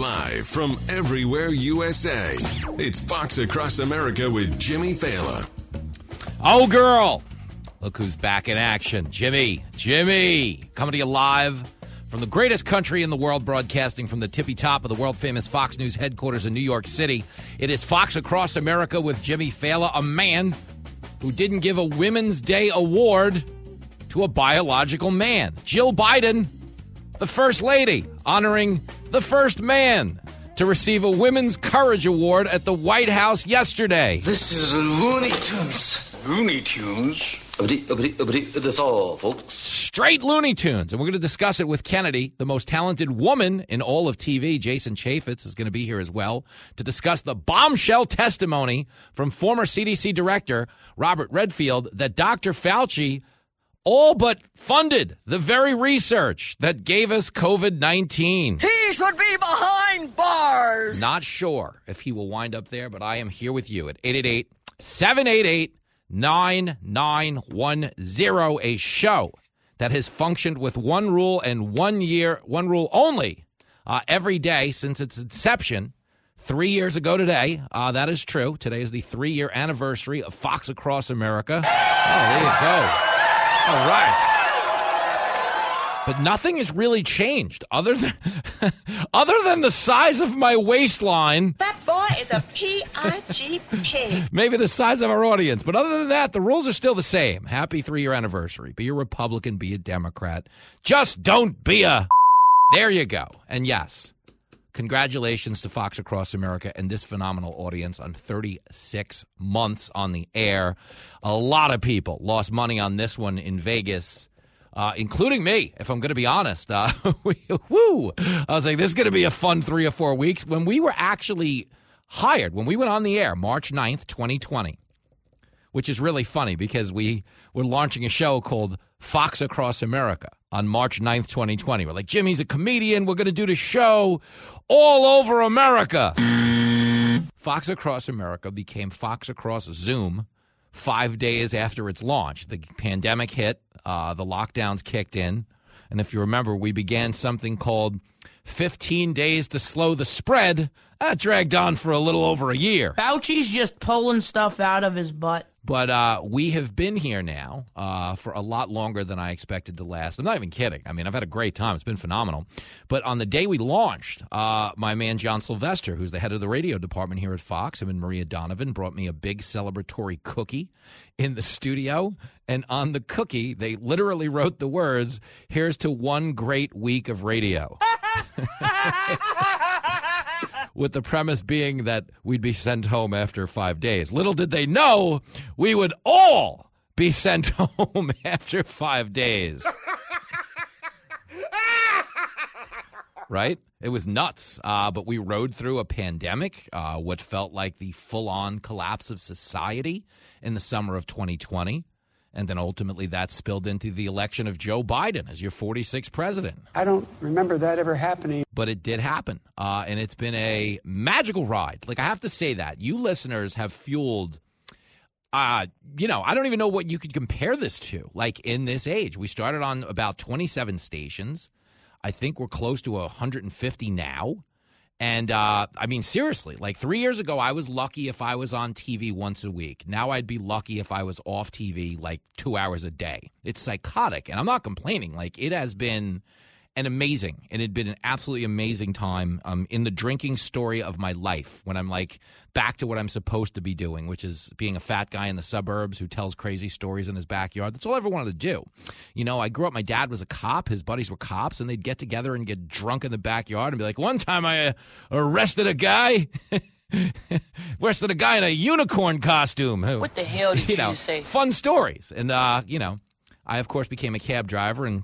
Live from everywhere USA, it's Fox Across America with Jimmy Failla. Oh, girl. Look who's back in action. Jimmy. Jimmy. Coming to you live from the greatest country in the world, broadcasting from the tippy top of the world famous Fox News headquarters in New York City. It is Fox Across America with Jimmy Failla, a man who didn't give a Women's Day award to a biological man. Jill Biden, the First Lady, honoring the first man to receive a Women's Courage Award at the White House yesterday. This is Looney Tunes. Looney Tunes? That's all, folks. Straight Looney Tunes. And we're going to discuss it with Kennedy, the most talented woman in all of TV. Jason Chaffetz is going to be here as well to discuss the bombshell testimony from former CDC Director Robert Redfield that Dr. Fauci all but funded the very research that gave us COVID 19. He should be behind bars. Not sure if he will wind up there, but I am here with you at 888 788 9910, a show that has functioned with one rule and one year, one rule only uh, every day since its inception. Three years ago today, uh, that is true. Today is the three year anniversary of Fox Across America. Oh, there you go. All right. But nothing has really changed other than other than the size of my waistline. That boy is a P-I-G pig. Maybe the size of our audience, but other than that, the rules are still the same. Happy three-year anniversary. Be a Republican, be a Democrat. Just don't be a. There you go. And yes, congratulations to Fox Across America and this phenomenal audience on 36 months on the air. A lot of people lost money on this one in Vegas. Uh, including me, if I'm going to be honest. Uh, woo! I was like, this is going to be a fun three or four weeks. When we were actually hired, when we went on the air, March 9th, 2020, which is really funny because we were launching a show called Fox Across America on March 9th, 2020. We're like, Jimmy's a comedian. We're going to do the show all over America. Fox Across America became Fox Across Zoom five days after its launch. The pandemic hit, uh, the lockdowns kicked in. And if you remember, we began something called 15 Days to Slow the Spread. That dragged on for a little over a year. Fauci's just pulling stuff out of his butt. But uh, we have been here now uh, for a lot longer than I expected to last. I'm not even kidding. I mean, I've had a great time. It's been phenomenal. But on the day we launched, uh, my man John Sylvester, who's the head of the radio department here at Fox, him and Maria Donovan brought me a big celebratory cookie in the studio. And on the cookie, they literally wrote the words, Here's to one great week of radio. with the premise being that we'd be sent home after five days. Little did they know we would all be sent home after five days. right? It was nuts. Uh, but we rode through a pandemic, uh, what felt like the full on collapse of society in the summer of 2020. And then ultimately that spilled into the election of Joe Biden as your 46th president. I don't remember that ever happening. But it did happen. Uh, and it's been a magical ride. Like, I have to say that. You listeners have fueled, uh, you know, I don't even know what you could compare this to. Like, in this age, we started on about 27 stations. I think we're close to 150 now. And uh, I mean, seriously, like three years ago, I was lucky if I was on TV once a week. Now I'd be lucky if I was off TV like two hours a day. It's psychotic. And I'm not complaining. Like, it has been an amazing, and it had been an absolutely amazing time um, in the drinking story of my life when I'm like back to what I'm supposed to be doing, which is being a fat guy in the suburbs who tells crazy stories in his backyard. That's all I ever wanted to do. You know, I grew up, my dad was a cop, his buddies were cops, and they'd get together and get drunk in the backyard and be like, one time I uh, arrested a guy. arrested a guy in a unicorn costume. What the hell did you, you know, say? Fun stories. And, uh, you know, I, of course, became a cab driver and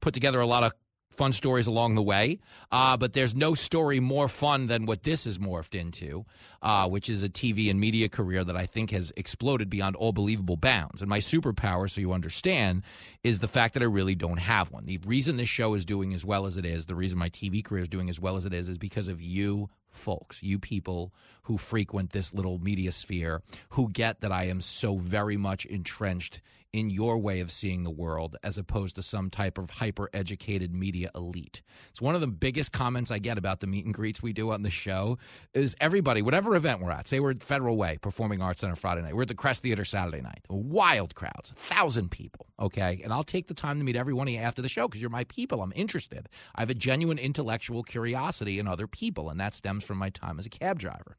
put together a lot of fun stories along the way. Uh, but there's no story more fun than what this has morphed into, uh, which is a TV and media career that I think has exploded beyond all believable bounds. And my superpower, so you understand, is the fact that I really don't have one. The reason this show is doing as well as it is, the reason my TV career is doing as well as it is, is because of you folks, you people who frequent this little media sphere, who get that I am so very much entrenched in your way of seeing the world as opposed to some type of hyper educated media elite. It's one of the biggest comments I get about the meet and greets we do on the show is everybody, whatever event we're at, say we're at Federal Way Performing Arts Center Friday night, we're at the Crest Theater Saturday night, wild crowds, a thousand people, okay? And I'll take the time to meet every one of you after the show because you're my people. I'm interested. I have a genuine intellectual curiosity in other people, and that stems from my time as a cab driver.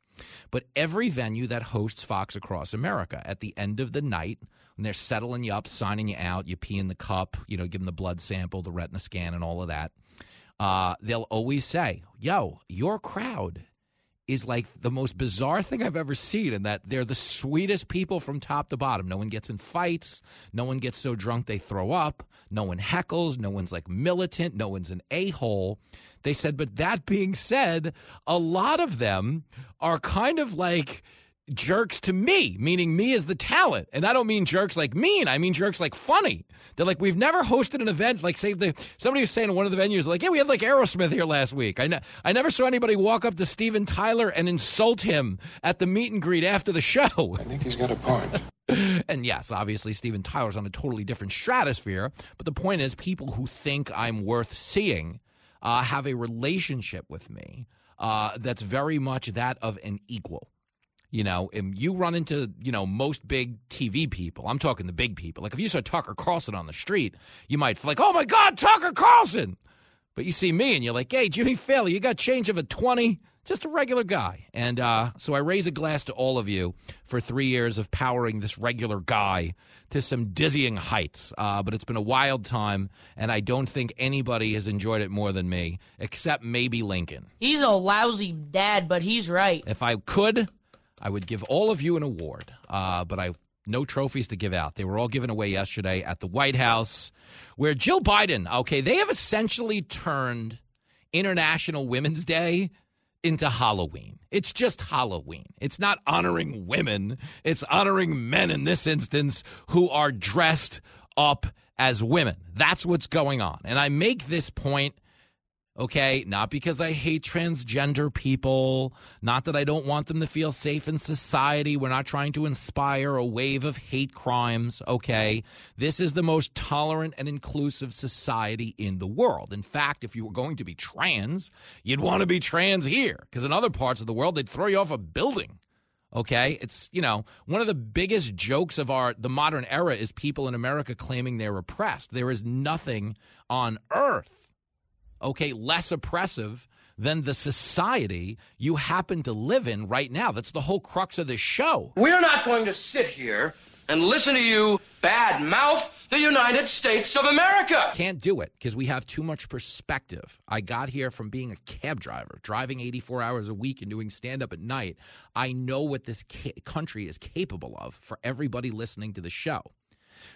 But every venue that hosts Fox Across America, at the end of the night, when they're settling you up, signing you out, you pee in the cup, you know, them the blood sample, the retina scan, and all of that, uh, they'll always say, yo, your crowd is like the most bizarre thing I've ever seen in that they're the sweetest people from top to bottom. No one gets in fights. No one gets so drunk they throw up. No one heckles. No one's like militant. No one's an a hole. They said, but that being said, a lot of them are kind of like jerks to me, meaning me as the talent. And I don't mean jerks like mean, I mean jerks like funny. They're like, we've never hosted an event like, say, the, somebody was saying in one of the venues, like, yeah, we had like Aerosmith here last week. I, ne- I never saw anybody walk up to Steven Tyler and insult him at the meet and greet after the show. I think he's got a point. and yes, obviously, Steven Tyler's on a totally different stratosphere. But the point is, people who think I'm worth seeing uh, have a relationship with me uh, that's very much that of an equal. You know, and you run into, you know, most big TV people. I'm talking the big people. Like if you saw Tucker Carlson on the street, you might feel like, oh my God, Tucker Carlson. But you see me and you're like, hey, Jimmy Failla, you got change of a 20? Just a regular guy. And uh, so I raise a glass to all of you for three years of powering this regular guy to some dizzying heights. Uh, but it's been a wild time, and I don't think anybody has enjoyed it more than me, except maybe Lincoln. He's a lousy dad, but he's right. If I could, I would give all of you an award, uh, but I no trophies to give out. They were all given away yesterday at the White House, where Jill Biden, okay, they have essentially turned International Women's Day into Halloween. It's just Halloween. It's not honoring women, it's honoring men in this instance who are dressed up as women. That's what's going on. And I make this point okay? Not because I hate transgender people, not that I don't want them to feel safe in society. We're not trying to inspire a wave of hate crimes, okay? This is the most tolerant and inclusive society in the world. In fact, if you were going to be trans, you'd want to be trans here, because in other parts of the world, they'd throw you off a building. Okay, it's you know one of the biggest jokes of our the modern era is people in America claiming they're oppressed. There is nothing on earth okay, less oppressive than the society you happen to live in right now. That's the whole crux of this show. We're not going to sit here and listen to you bad mouth the United States of America. Can't do it because we have too much perspective. I got here from being a cab driver, driving 84 hours a week and doing stand up at night. I know what this ca- country is capable of for everybody listening to the show.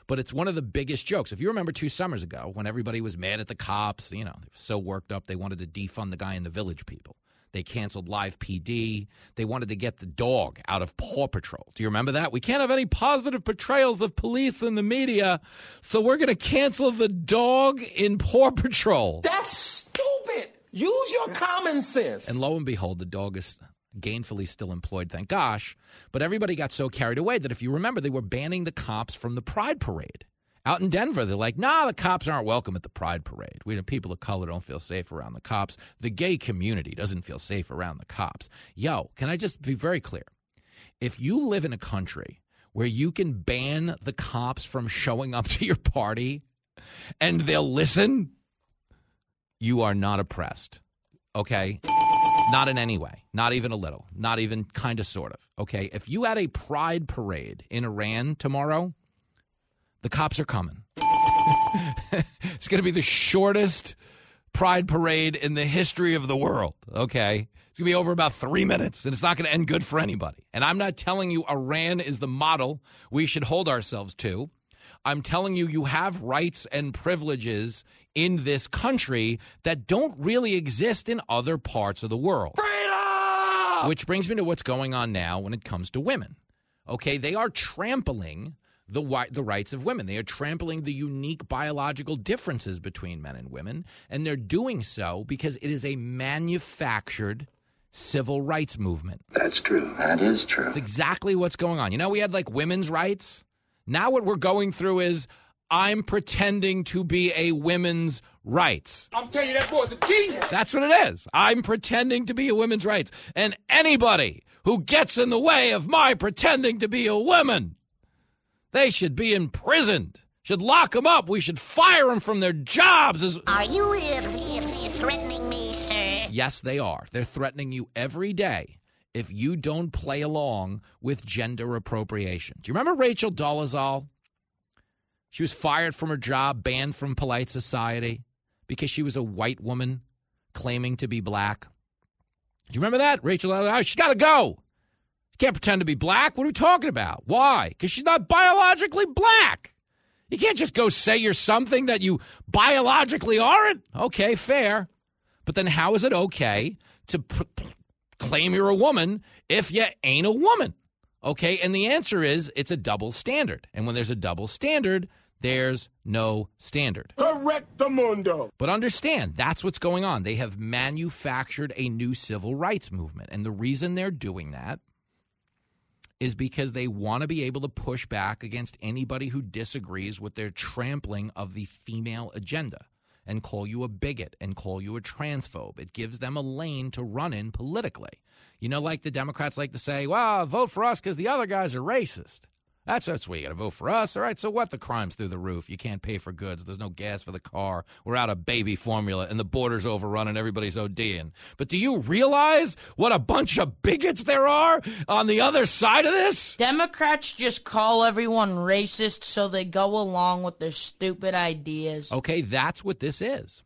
But it's one of the biggest jokes. If you remember two summers ago when everybody was mad at the cops, you know, they were so worked up they wanted to defund the guy in the village people. They canceled live PD. They wanted to get the dog out of Paw Patrol. Do you remember that? We can't have any positive portrayals of police in the media, so we're going to cancel the dog in Paw Patrol. That's stupid. Use your common sense. And lo and behold, the dog is gainfully still employed, thank gosh. But everybody got so carried away that if you remember, they were banning the cops from the Pride Parade. Out in Denver, they're like, nah, the cops aren't welcome at the Pride Parade. We people of color don't feel safe around the cops. The gay community doesn't feel safe around the cops. Yo, can I just be very clear? If you live in a country where you can ban the cops from showing up to your party and they'll listen, you are not oppressed. Okay? Not in any way. Not even a little. Not even kind of sort of. Okay. If you had a pride parade in Iran tomorrow, the cops are coming. it's going to be the shortest pride parade in the history of the world. Okay. It's going to be over about three minutes, and it's not going to end good for anybody. And I'm not telling you Iran is the model we should hold ourselves to. I'm telling you, you have rights and privileges in this country that don't really exist in other parts of the world. Freedom! Which brings me to what's going on now when it comes to women. Okay, they are trampling the the rights of women. They are trampling the unique biological differences between men and women, and they're doing so because it is a manufactured civil rights movement. That's true. That is true. That's exactly what's going on. You know, we had like women's rights. Now what we're going through is I'm pretending to be a women's rights. I'm telling you, that boy's a genius. That's what it is. I'm pretending to be a women's rights. And anybody who gets in the way of my pretending to be a woman, they should be imprisoned. Should lock them up. We should fire them from their jobs. As- Are you uh, threatening me, sir? yes, they are. They're threatening you every day if you don't play along with gender appropriation. Do you remember Rachel Dolezal? She was fired from her job, banned from polite society because she was a white woman claiming to be black. Do you remember that? Rachel, oh, she's got to go. Can't pretend to be black. What are we talking about? Why? Because she's not biologically black. You can't just go say you're something that you biologically aren't. Okay, fair. But then how is it okay to pr- claim you're a woman if you ain't a woman? Okay, and the answer is it's a double standard. And when there's a double standard, there's no standard. Correct the mundo. But understand, that's what's going on. They have manufactured a new civil rights movement. And the reason they're doing that is because they want to be able to push back against anybody who disagrees with their trampling of the female agenda and call you a bigot and call you a transphobe. It gives them a lane to run in politically. You know, like the Democrats like to say, well, vote for us because the other guys are racist. That's that's why you got to vote for us. All right. So what? The crime's through the roof. You can't pay for goods. There's no gas for the car. We're out of baby formula, and the border's overrun, and everybody's ODing. But do you realize what a bunch of bigots there are on the other side of this? Democrats just call everyone racist so they go along with their stupid ideas. Okay, that's what this is.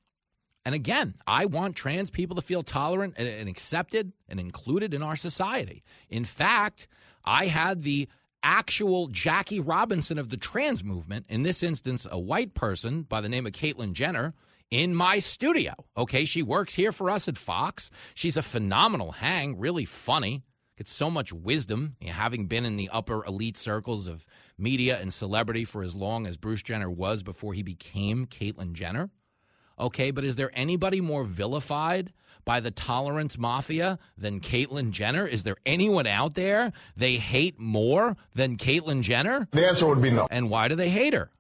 And again, I want trans people to feel tolerant and accepted and included in our society. In fact, I had the actual Jackie Robinson of the trans movement, in this instance, a white person by the name of Caitlyn Jenner, in my studio. Okay, she works here for us at Fox. She's a phenomenal hang, really funny. Gets so much wisdom, you know, having been in the upper elite circles of media and celebrity for as long as Bruce Jenner was before he became Caitlyn Jenner. Okay, but is there anybody more vilified by the tolerance mafia than Caitlyn Jenner? Is there anyone out there they hate more than Caitlyn Jenner? The answer would be no. And why do they hate her?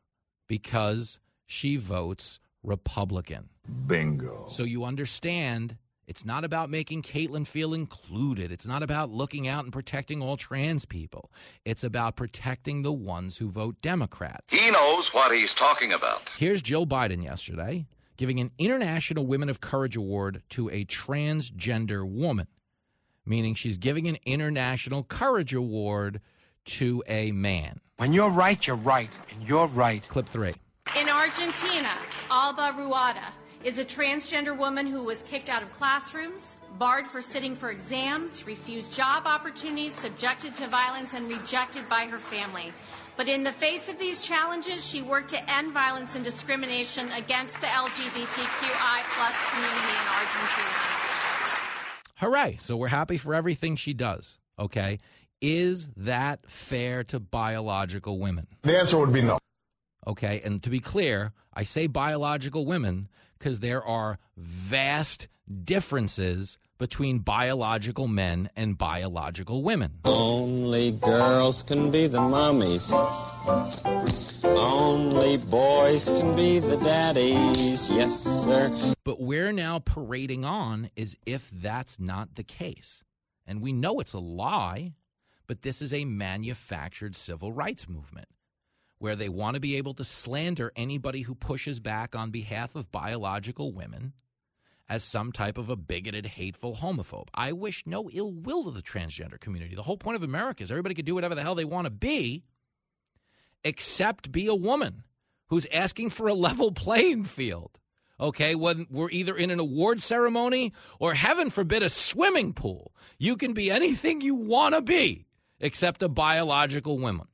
Because she votes Republican. Bingo. So you understand it's not about making Caitlyn feel included. It's not about looking out and protecting all trans people. It's about protecting the ones who vote Democrat. He knows what he's talking about. Here's Jill Biden yesterday giving an International Women of Courage Award to a transgender woman, meaning she's giving an International Courage Award to a man. When you're right, you're right, and you're right. Clip three. In Argentina, Alba Rueda is a transgender woman who was kicked out of classrooms, barred for sitting for exams, refused job opportunities, subjected to violence, and rejected by her family. But in the face of these challenges, she worked to end violence and discrimination against the LGBTQI plus community in Argentina. Hooray. So we're happy for everything she does. Okay. Is that fair to biological women? The answer would be no. Okay. And to be clear, I say biological women because there are vast differences between biological men and biological women. Only girls can be the mummies. Only boys can be the daddies. Yes, sir. But we're now parading on as if that's not the case. And we know it's a lie, but this is a manufactured civil rights movement where they want to be able to slander anybody who pushes back on behalf of biological women as some type of a bigoted, hateful homophobe. I wish no ill will to the transgender community. The whole point of America is everybody can do whatever the hell they want to be, except be a woman who's asking for a level playing field. Okay, when we're either in an award ceremony or, heaven forbid, a swimming pool, you can be anything you want to be except a biological woman.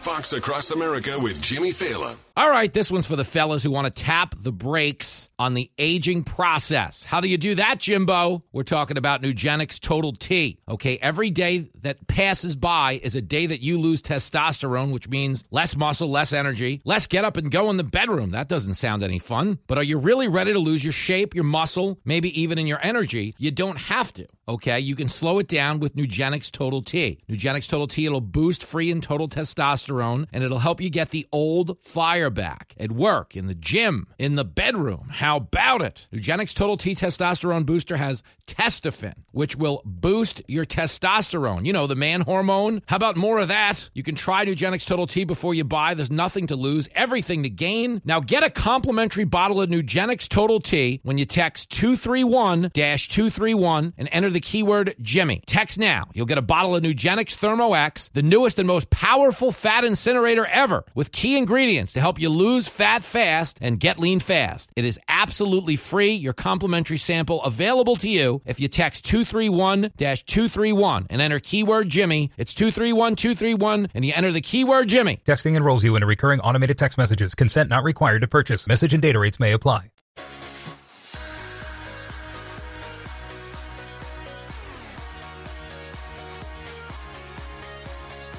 Fox Across America with Jimmy Failla. All right, this one's for the fellas who want to tap the brakes on the aging process. How do you do that, Jimbo? We're talking about Nugenix Total T. Okay, every day that passes by is a day that you lose testosterone, which means less muscle, less energy, less get up and go in the bedroom. That doesn't sound any fun. But are you really ready to lose your shape, your muscle, maybe even in your energy? You don't have to. Okay, you can slow it down with Nugenix Total T. Nugenix Total T, it'll boost free and total testosterone and it'll help you get the old fire back at work, in the gym, in the bedroom. How about it? Nugenix Total T Testosterone Booster has Testofen, which will boost your testosterone. You know, the man hormone. How about more of that? You can try Nugenix Total T before you buy. There's nothing to lose, everything to gain. Now get a complimentary bottle of Nugenix Total T when you text 231 231 and enter the keyword Jimmy. Text now. You'll get a bottle of Nugenix Thermo X, the newest and most powerful fat incinerator ever, with key ingredients to help you lose fat fast and get lean fast. It is absolutely free. Your complimentary sample available to you if you text 231 231 and enter keyword Jimmy. It's 231 231 and you enter the keyword Jimmy. Texting enrolls you in a recurring automated text messages. Consent not required to purchase. Message and data rates may apply.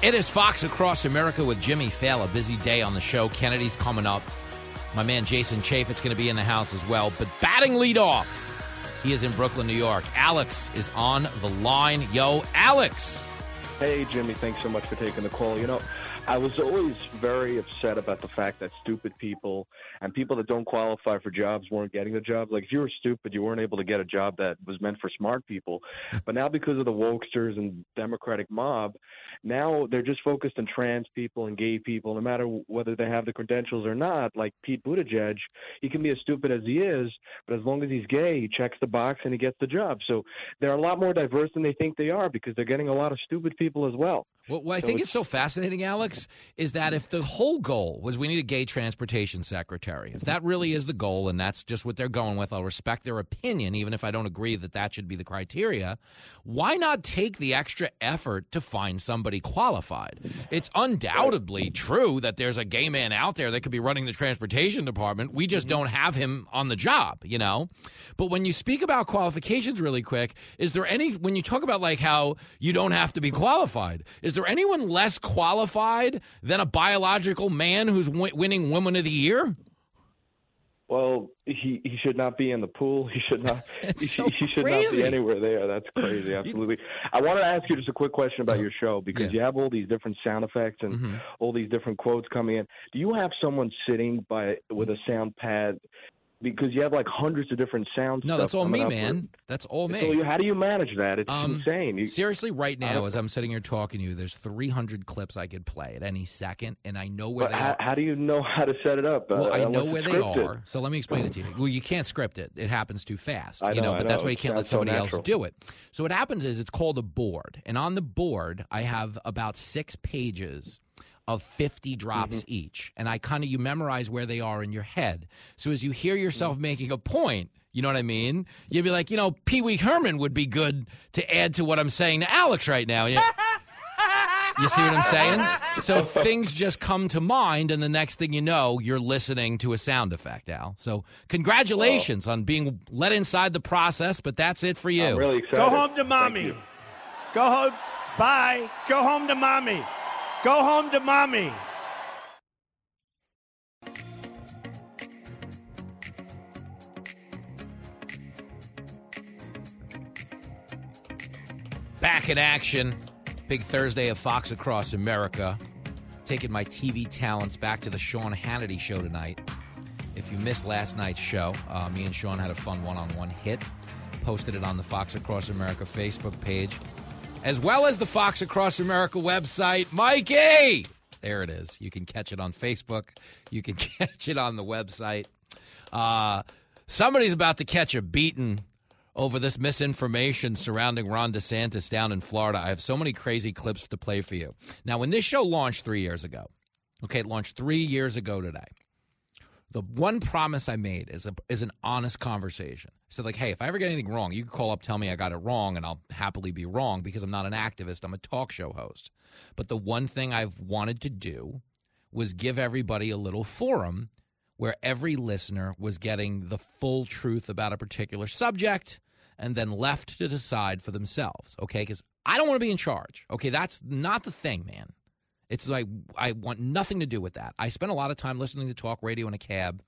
It is Fox Across America with Jimmy Failla. A busy day on the show. Kennedy's coming up. My man Jason Chaffetz's going to be in the house as well. But batting lead off, he is in Brooklyn, New York. Alex is on the line. Yo, Alex. Hey, Jimmy. Thanks so much for taking the call. You know, I was always very upset about the fact that stupid people and people that don't qualify for jobs weren't getting the job. Like, if you were stupid, you weren't able to get a job that was meant for smart people. But now, because of the wokesters and Democratic mob, now they're just focused on trans people and gay people, no matter whether they have the credentials or not. Like Pete Buttigieg, he can be as stupid as he is, but as long as he's gay, he checks the box and he gets the job. So they're a lot more diverse than they think they are because they're getting a lot of stupid people as well. What, what I So think is so fascinating, Alex, is that if the whole goal was we need a gay transportation secretary, if that really is the goal and that's just what they're going with, I'll respect their opinion, even if I don't agree that that should be the criteria. Why not take the extra effort to find somebody qualified? It's undoubtedly true that there's a gay man out there that could be running the transportation department. We just mm-hmm. don't have him on the job, you know? But when you speak about qualifications really quick, is there any, when you talk about like how you don't have to be qualified, is there anyone less qualified than a biological man who's w- winning Woman of the Year? Well, he he should not be in the pool. He should not. he, so he should not be anywhere there. That's crazy. Absolutely. I want to ask you just a quick question about your show because you have all these different sound effects and Mm-hmm. all these different quotes coming in. Do you have someone sitting by with a sound pad? Because you have like hundreds of different sounds. No, that's all me, man. That's all me. So you, how do you manage that? It's Um, insane. You, Seriously, right now, as I'm sitting here talking to you, there's 300 clips I could play at any second, and I know where they how, are. how do you know how to set it up? Well, Uh, I know where they are. So let me explain it to you. Well, you can't script it. It happens too fast. I you know, know, but that's why you can't let sounds so somebody else do it. So what happens is it's called a board. And on the board, I have about six pages of 50 drops Mm-hmm. each. And I kind of you memorize where they are in your head. So as you hear yourself Mm-hmm. making a point, you know what I mean? You'd be like, you know, Pee Wee Herman would be good to add to what I'm saying to Alex right now. You- You see what I'm saying? So things just come to mind, and the next thing you know, you're listening to a sound effect, Al. So congratulations on being let inside the process, but that's it for you. I'm really excited. Go home to mommy. Go home. Bye. Go home to mommy. Go home to mommy. Back in action. Big Thursday of Fox Across America. Taking my TV talents back to the Sean Hannity show tonight. If you missed last night's show, uh, me and Sean had a fun one on one hit. Posted it on the Fox Across America Facebook page, as well as the Fox Across America website. Mikey! There it is. You can catch it on Facebook, you can catch it on the website. Uh, somebody's about to catch a beating over this misinformation surrounding Ron DeSantis down in Florida. I have so many crazy clips to play for you. Now, when this show launched three years ago, okay, it launched three years ago today, The one promise I made is a, is an honest conversation. Said like, hey, if I ever get anything wrong, you can call up, tell me I got it wrong, and I'll happily be wrong because I'm not an activist. I'm a talk show host. But the one thing I've wanted to do was give everybody a little forum where every listener was getting the full truth about a particular subject and then left to decide for themselves. Okay, because I don't want to be in charge. Okay, that's not the thing, man. It's like I want nothing to do with that. I spent a lot of time listening to talk radio in a cab.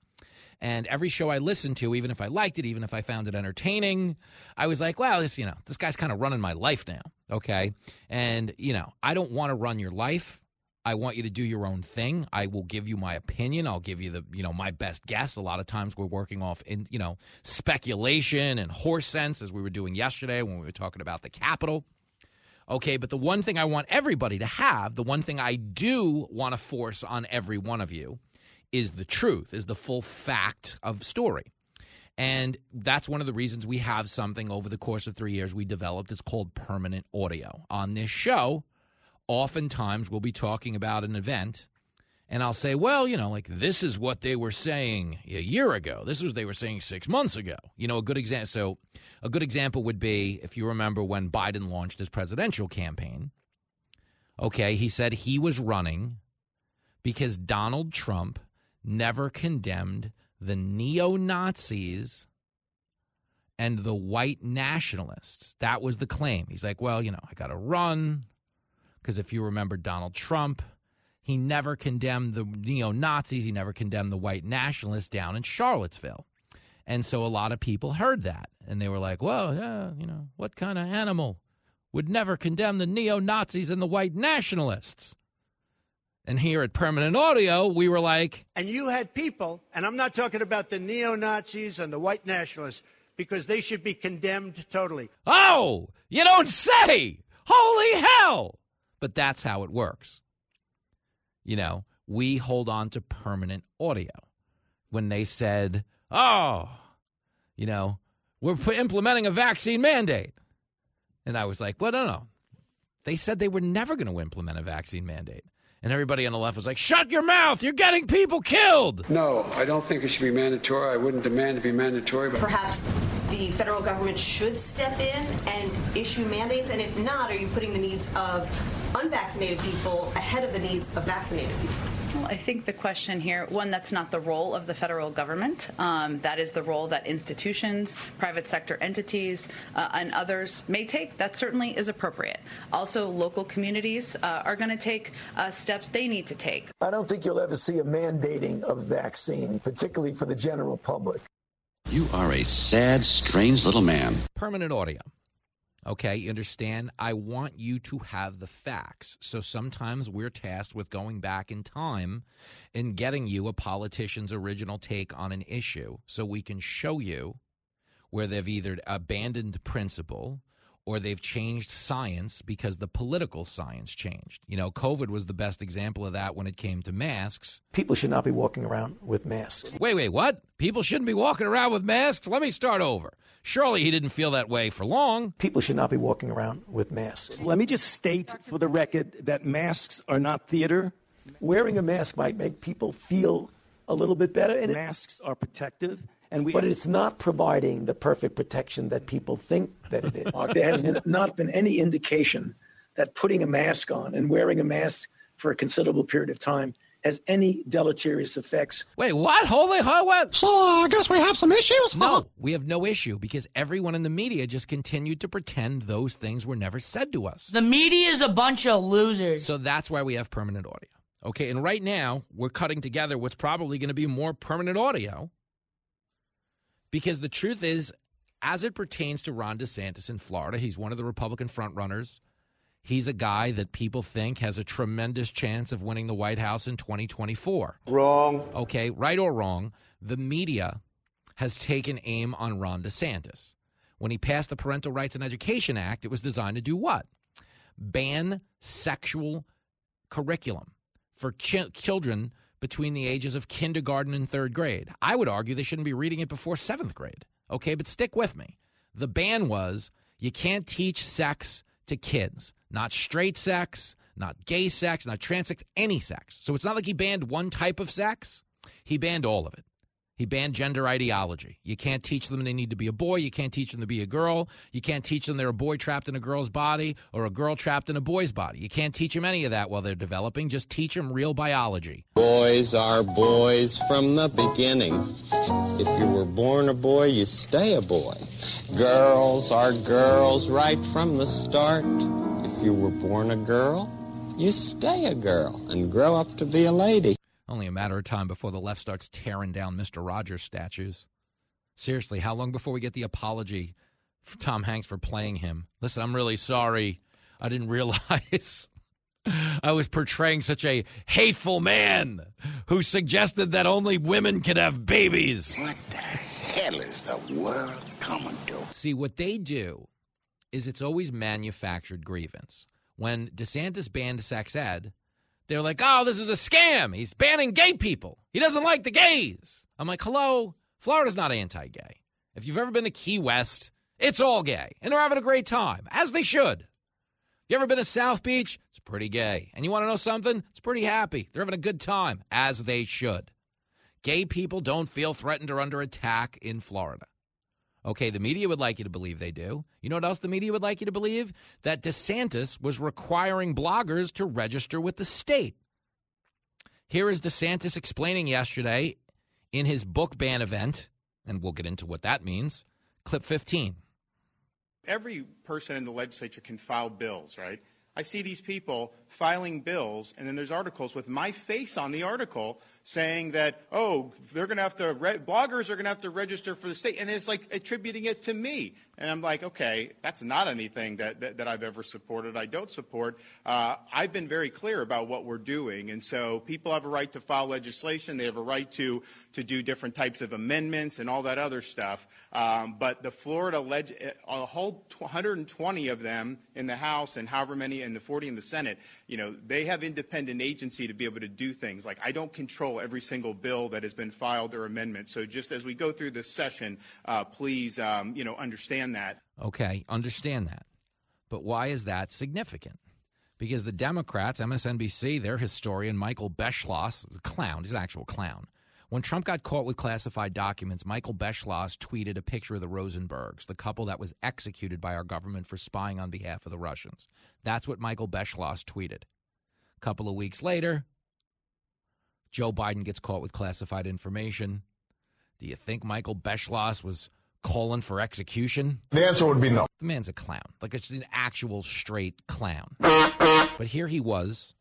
And every show I listened to, even if I liked it, even if I found it entertaining, I was like, well, this, you know, this guy's kind of running my life now. Okay. And, you know, I don't want to run your life. I want you to do your own thing. I will give you my opinion. I'll give you the, you know, my best guess. A lot of times we're working off in, you know, speculation and horse sense as we were doing yesterday when we were talking about the Capitol. Okay, but the one thing I want everybody to have, the one thing I do want to force on every one of you is the truth, is the full fact of story. And that's one of the reasons we have something over the course of three years we developed. It's called permanent audio. On this show, oftentimes we'll be talking about an event and I'll say, well, you know, like this is what they were saying a year ago. This is what they were saying six months ago. You know, a good example. So, a good example would be if you remember when Biden launched his presidential campaign. Okay, he said he was running because Donald Trump never condemned the neo Nazis and the white nationalists. That was the claim. He's like, well, you know, I got to run because if you remember Donald Trump he never condemned the neo Nazis. He never condemned the white nationalists down in Charlottesville. And so a lot of people heard that and they were like, well, yeah, you know, what kind of animal would never condemn the neo Nazis and the white nationalists? And here at Permanent Audio, we were like. And you had people, and I'm not talking about the neo Nazis and the white nationalists, because they should be condemned totally. Oh, you don't say! Holy hell! But that's how it works you know, we hold on to permanent audio. When they said, oh, you know, we're implementing a vaccine mandate. And I was like, well, no, no. They said they were never going to implement a vaccine mandate. And everybody on the left was like, shut your mouth. You're getting people killed. No, I don't think it should be mandatory. I wouldn't demand to be mandatory. But Perhaps the federal government should step in and issue mandates. And if not, are you putting the needs of unvaccinated people ahead of the needs of vaccinated people? Well, I think the question here, one, that's not the role of the federal government. Um, that is the role that institutions, private sector entities, uh, and others may take. That certainly is appropriate. Also, local communities uh, are going to take uh, steps they need to take. I don't think you'll ever see a mandating of vaccine, particularly for the general public. You are a sad, strange little man. Permanent audio. Okay, you understand? I want you to have the facts. So sometimes we're tasked with going back in time and getting you a politician's original take on an issue so we can show you where they've either abandoned principle or they've changed science because the political science changed. You know, COVID was the best example of that when it came to masks. People should not be walking around with masks. Wait, wait, what? People shouldn't be walking around with masks? Let me start over. Surely he didn't feel that way for long. People should not be walking around with masks. Let me just state for the record that masks are not theater. Wearing a mask might make people feel a little bit better, and masks are protective and we, but it's not providing the perfect protection that people think that it is. there has not been any indication that putting a mask on and wearing a mask for a considerable period of time has any deleterious effects. Wait, what? Holy hell, what? So uh, I guess we have some issues? No, we have no issue because everyone in the media just continued to pretend those things were never said to us. The media is a bunch of losers. So that's why we have permanent audio. Okay, and right now we're cutting together what's probably going to be more permanent audio because the truth is, as it pertains to Ron DeSantis in Florida, he's one of the Republican frontrunners. He's a guy that people think has a tremendous chance of winning the White House in 2024. Wrong. Okay, right or wrong, the media has taken aim on Ron DeSantis. When he passed the Parental Rights and Education Act, it was designed to do what? Ban sexual curriculum for ch- children between the ages of kindergarten and third grade. I would argue they shouldn't be reading it before seventh grade. Okay, but stick with me. The ban was you can't teach sex to kids, not straight sex, not gay sex, not trans sex, any sex. So it's not like he banned one type of sex, he banned all of it. He banned gender ideology. You can't teach them they need to be a boy. You can't teach them to be a girl. You can't teach them they're a boy trapped in a girl's body or a girl trapped in a boy's body. You can't teach them any of that while they're developing. Just teach them real biology. Boys are boys from the beginning. If you were born a boy, you stay a boy. Girls are girls right from the start. If you were born a girl, you stay a girl and grow up to be a lady. Only a matter of time before the left starts tearing down Mr. Rogers statues. Seriously, how long before we get the apology for Tom Hanks for playing him? Listen, I'm really sorry. I didn't realize I was portraying such a hateful man who suggested that only women could have babies. What the hell is the world coming to? See, what they do is it's always manufactured grievance. When DeSantis banned sex ed, they're like, oh, this is a scam. He's banning gay people. He doesn't like the gays. I'm like, hello, Florida's not anti gay. If you've ever been to Key West, it's all gay. And they're having a great time, as they should. You ever been to South Beach? It's pretty gay. And you want to know something? It's pretty happy. They're having a good time, as they should. Gay people don't feel threatened or under attack in Florida. Okay, the media would like you to believe they do. You know what else the media would like you to believe? That DeSantis was requiring bloggers to register with the state. Here is DeSantis explaining yesterday in his book ban event, and we'll get into what that means. Clip 15. Every person in the legislature can file bills, right? I see these people filing bills, and then there's articles with my face on the article saying that, oh, they're going to have to, re- bloggers are going to have to register for the state. And it's like attributing it to me. And I'm like, okay, that's not anything that, that, that I've ever supported. I don't support. Uh, I've been very clear about what we're doing. And so people have a right to file legislation. They have a right to, to do different types of amendments and all that other stuff. Um, but the Florida, leg- a whole 120 of them in the House and however many in the 40 in the Senate, you know, they have independent agency to be able to do things. Like I don't control every single bill that has been filed or amendment. So just as we go through this session, uh, please, um, you know, understand that. Okay, understand that. But why is that significant? Because the Democrats, MSNBC, their historian, Michael Beschloss, was a clown. He's an actual clown. When Trump got caught with classified documents, Michael Beschloss tweeted a picture of the Rosenbergs, the couple that was executed by our government for spying on behalf of the Russians. That's what Michael Beschloss tweeted. A couple of weeks later, Joe Biden gets caught with classified information. Do you think Michael Beschloss was calling for execution? The answer would be no. The man's a clown, like it's an actual straight clown. but here he was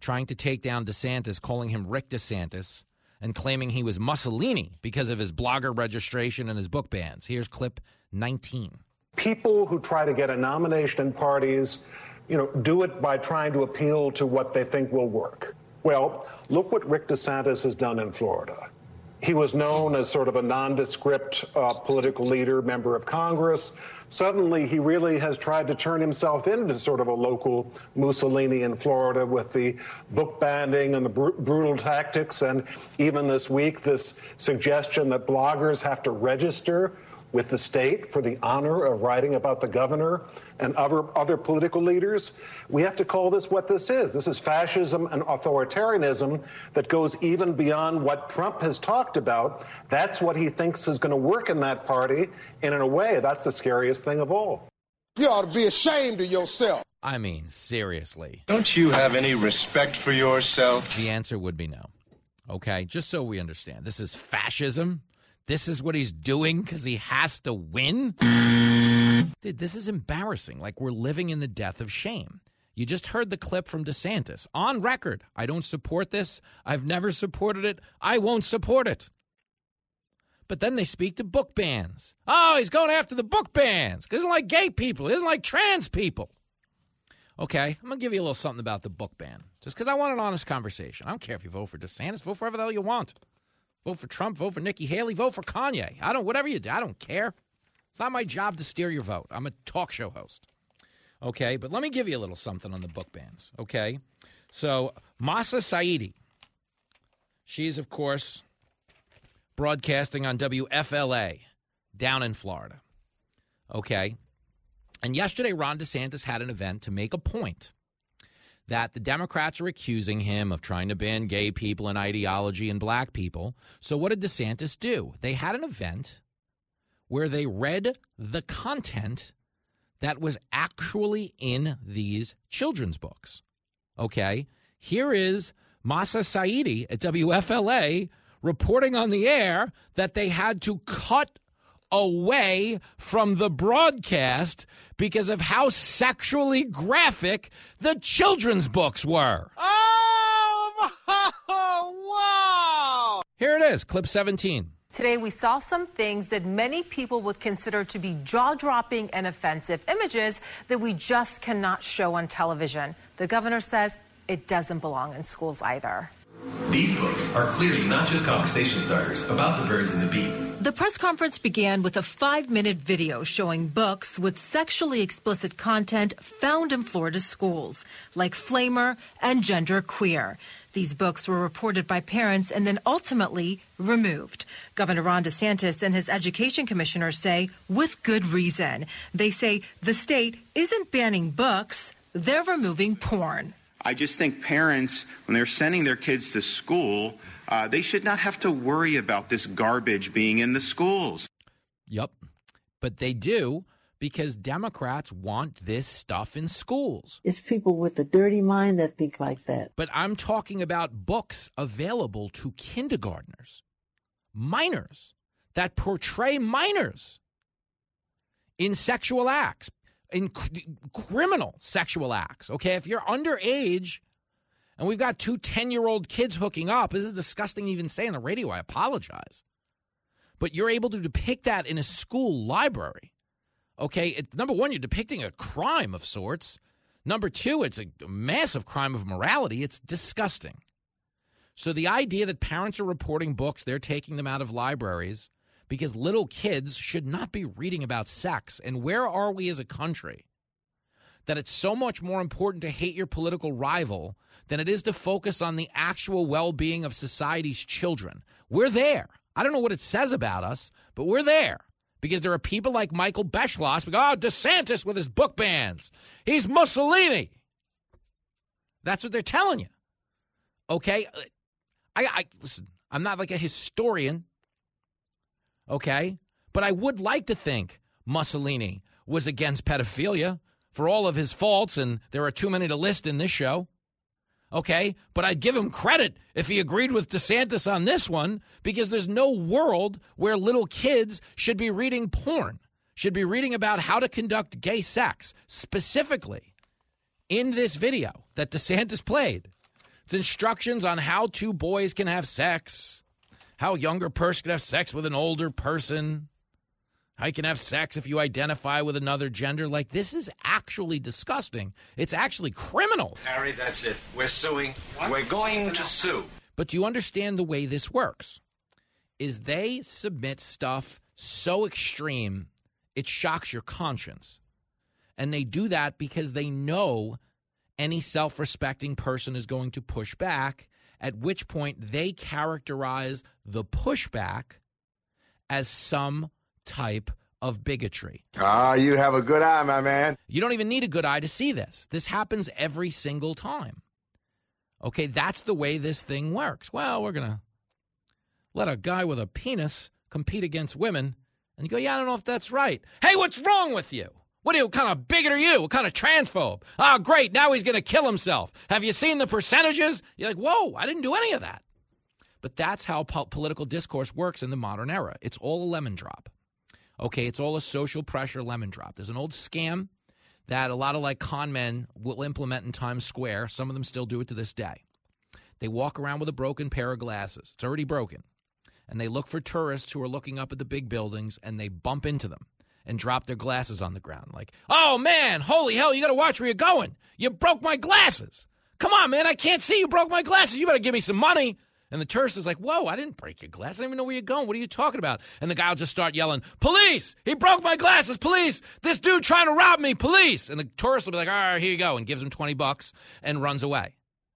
trying to take down DeSantis, calling him Rick DeSantis, and claiming he was Mussolini because of his blogger registration and his book bans. Here's clip 19. People who try to get a nomination in parties, you know, do it by trying to appeal to what they think will work. Well, look what Rick DeSantis has done in Florida. He was known as sort of a nondescript uh, political leader, member of Congress. Suddenly, he really has tried to turn himself into sort of a local Mussolini in Florida with the book banning and the br- brutal tactics. And even this week, this suggestion that bloggers have to register with the state for the honor of writing about the governor and other, other political leaders. We have to call this what this is. This is fascism and authoritarianism that goes even beyond what Trump has talked about. That's what he thinks is going to work in that party. And in a way, that's the scariest thing of all. You ought to be ashamed of yourself. I mean, seriously. Don't you have any respect for yourself? The answer would be no. Okay, just so we understand. This is fascism this is what he's doing because he has to win? Dude, this is embarrassing. Like we're living in the death of shame. You just heard the clip from DeSantis on record. I don't support this. I've never supported it. I won't support it. But then they speak to book bans. Oh, he's going after the book bans he doesn't like gay people. He doesn't like trans people. Okay, I'm going to give you a little something about the book ban just because I want an honest conversation. I don't care if you vote for DeSantis, vote for whoever the hell you want. Vote for Trump, vote for Nikki Haley, vote for Kanye. I don't, whatever you do, I don't care. It's not my job to steer your vote. I'm a talk show host. Okay, but let me give you a little something on the book bans. Okay, so Mahsa Saeidi, she is, of course, broadcasting on WFLA down in Florida. Okay, and yesterday Ron DeSantis had an event to make a point that the Democrats are accusing him of trying to ban gay people and ideology and black people. So, what did DeSantis do? They had an event where they read the content that was actually in these children's books. Okay, here is Mahsa Saeidi at WFLA reporting on the air that they had to cut away from the broadcast because of how sexually graphic the children's books were. Oh, wow! Here it is, clip 17. Today, we saw some things that many people would consider to be jaw dropping and offensive images that we just cannot show on television. The governor says it doesn't belong in schools either. These books are clearly not just conversation starters about the birds and the bees. The press conference began with a five minute video showing books with sexually explicit content found in Florida schools, like Flamer and Gender Queer. These books were reported by parents and then ultimately removed. Governor Ron DeSantis and his education commissioners say with good reason. They say the state isn't banning books, they're removing porn. I just think parents, when they're sending their kids to school, uh, they should not have to worry about this garbage being in the schools. Yep. But they do because Democrats want this stuff in schools. It's people with a dirty mind that think like that. But I'm talking about books available to kindergartners, minors that portray minors in sexual acts, in criminal sexual acts. Okay, if you're underage and we've got two 10 year old kids hooking up, this is disgusting to even say on the radio. I apologize. But you're able to depict that in a school library. Okay, it, number one, you're depicting a crime of sorts. Number two, it's a massive crime of morality. It's disgusting. So the idea that parents are reporting books, they're taking them out of libraries because little kids should not be reading about sex. And where are we as a country? That it's so much more important to hate your political rival than it is to focus on the actual well being of society's children. We're there. I don't know what it says about us, but we're there because there are people like Michael Beschloss. We go, oh, DeSantis with his book bans. He's Mussolini. That's what they're telling you. Okay? I, I listen, I'm not like a historian okay? But I would like to think Mussolini was against pedophilia for all of his faults, and there are too many to list in this show. Okay, but I'd give him credit if he agreed with DeSantis on this one because there's no world where little kids should be reading porn, should be reading about how to conduct gay sex, specifically in this video that DeSantis played. It's instructions on how two boys can have sex how a younger person can have sex with an older person, how you can have sex if you identify with another gender. Like, this is actually disgusting. It's actually criminal. Harry, that's it. We're suing. We're going to sue. But do you understand the way this works? Is they submit stuff so extreme it shocks your conscience. And they do that because they know any self respecting person is going to push back at which point they characterize the pushback as some type of bigotry. Ah, you have a good eye, my man. You don't even need a good eye to see this. This happens every single time. Okay, that's the way this thing works. Well, we're going to let a guy with a penis compete against women. And you go, yeah, I don't know if that's right. Hey, what's wrong with you? What, you, what kind of bigot are you? What kind of transphobe? Oh, great. Now he's going to kill himself. Have you seen the percentages? You're like, whoa, I didn't do any of that. But that's how po- political discourse works in the modern era. It's all a lemon drop. Okay, it's all a social pressure lemon drop. There's an old scam that a lot of like con men will implement in Times Square. Some of them still do it to this day. They walk around with a broken pair of glasses. It's already broken. And they look for tourists who are looking up at the big buildings and they bump into them and drop their glasses on the ground. Like, oh man, holy hell, you got to watch where you're going. You broke my glasses. Come on, man, I can't see. You broke my glasses. You better give me some money. And the tourist is like, whoa, I didn't break your glasses. I don't even know where you're going. What are you talking about? And the guy will just start yelling, police! He broke my glasses, police! This dude trying to rob me, police! And the tourist will be like, all right, here you go, and gives him 20 bucks and runs away.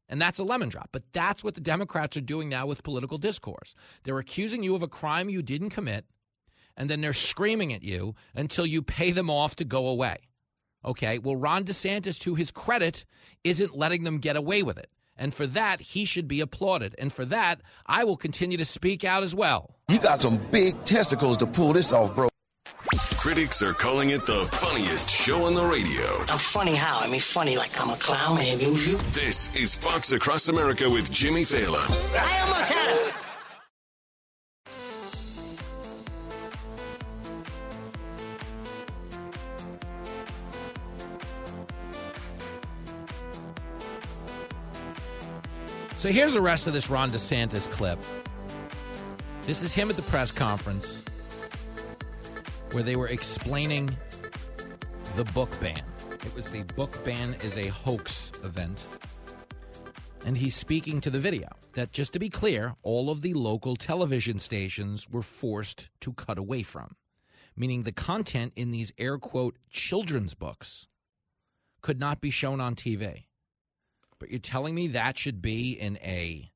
And that's a lemon drop. But that's what the Democrats are doing now with political discourse. They're accusing you of a crime you didn't commit and then they're screaming at you until you pay them off to go away. Okay. Well, Ron DeSantis, to his credit, isn't letting them get away with it. And for that, he should be applauded. And for that, I will continue to speak out as well. You got some big testicles to pull this off, bro. Critics are calling it the funniest show on the radio. I'm funny how? I mean, funny like I'm a clown, I amuse you. This is Fox Across America with Jimmy Fallon. I almost had it. So here's the rest of this Ron DeSantis clip. This is him at the press conference where they were explaining the book ban. It was the book ban is a hoax event. And he's speaking to the video that, just to be clear, all of the local television stations were forced to cut away from, meaning the content in these air quote children's books could not be shown on TV. But you're telling me that should be in a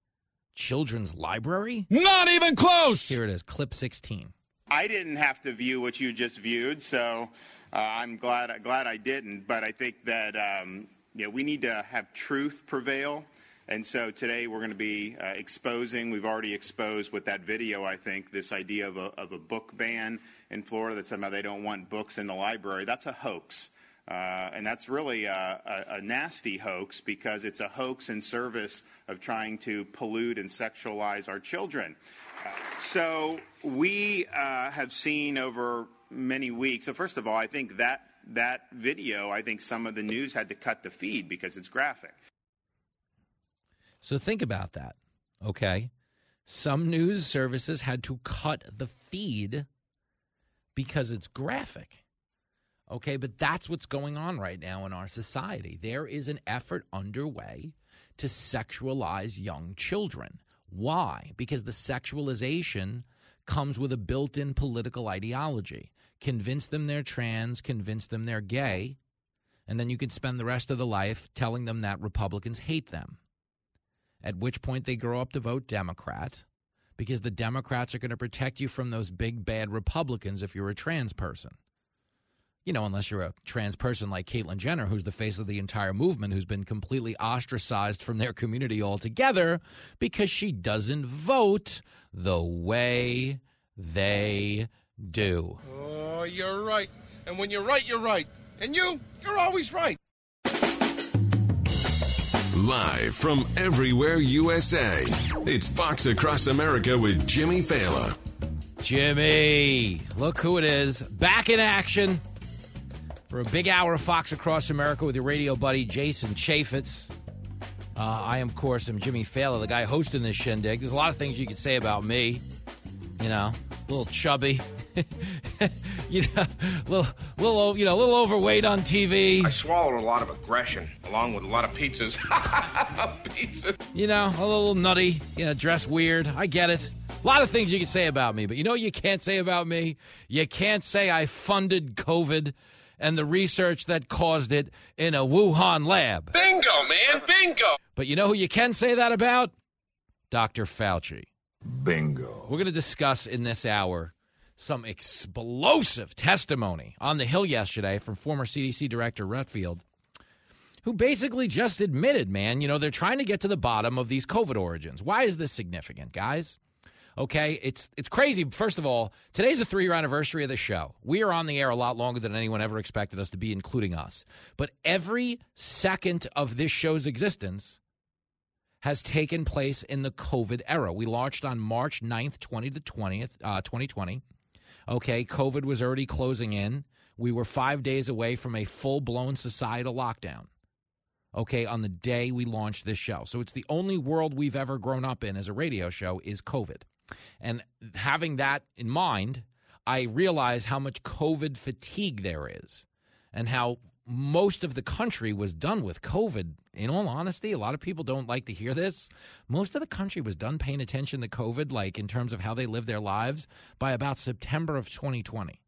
children's library? Not even close! Here it is, clip 16. I didn't have to view what you just viewed, so uh, I'm glad glad I didn't. But I think that um, you know, we need to have truth prevail. And so today we're going to be uh, exposing, we've already exposed with that video, I think, this idea of a, of a book ban in Florida that somehow they don't want books in the library. That's a hoax. Uh, and that's really a, a, a, nasty hoax because it's a hoax in service of trying to pollute and sexualize our children. Uh, so we uh, have seen over many weeks. So first of all, I think that that video, I think some of the news had to cut the feed because it's graphic. So think about that. Okay. Some news services had to cut the feed because it's graphic. Okay, but that's what's going on right now in our society. There is an effort underway to sexualize young children. Why? Because the sexualization comes with a built in political ideology. Convince them they're trans, convince them they're gay, and then you can spend the rest of the life telling them that Republicans hate them. At which point they grow up to vote Democrat because the Democrats are going to protect you from those big bad Republicans if you're a trans person you know, unless you're a trans person like Caitlyn Jenner, who's the face of the entire movement, who's been completely ostracized from their community altogether because she doesn't vote the way they do. Oh, you're right. And when you're right, you're right. And you, you're always right. Live from everywhere USA, it's Fox Across America with Jimmy Fallon. Jimmy, look who it is. Back in action for a big hour of Fox Across America with your radio buddy Jason Chaffetz. Uh, I, of course, am Jimmy Failla, the guy hosting this shindig. There's a lot of things you could say about me. You know, a little chubby, you know, little, little, you know, a little overweight on TV. I swallowed a lot of aggression, along with a lot of pizzas. Pizza. You know, a little nutty. You know, dress weird. I get it. A lot of things you can say about me, but you know what you can't say about me? You can't say I funded COVID and the research that caused it in a Wuhan lab. Bingo, man, bingo. But you know who you can say that about? Dr. Fauci. Bingo. We're going to discuss in this hour some explosive testimony on the Hill yesterday from former CDC Director Redfield, who basically just admitted, man, you know, they're trying to get to the bottom of these COVID origins. Why is this significant, guys? Okay, it's it's crazy. First of all, today's the three year anniversary of the show. We are on the air a lot longer than anyone ever expected us to be, including us. But every second of this show's existence has taken place in the COVID era. We launched on March 9th, 20 to 20th, uh, 2020. Okay, COVID was already closing in. We were five days away from a full blown societal lockdown. Okay, on the day we launched this show. So it's the only world we've ever grown up in as a radio show is COVID. And having that in mind, I realize how much COVID fatigue there is and how most of the country was done with COVID. In all honesty, a lot of people don't like to hear this. Most of the country was done paying attention to COVID, like in terms of how they live their lives, by about September of 2020.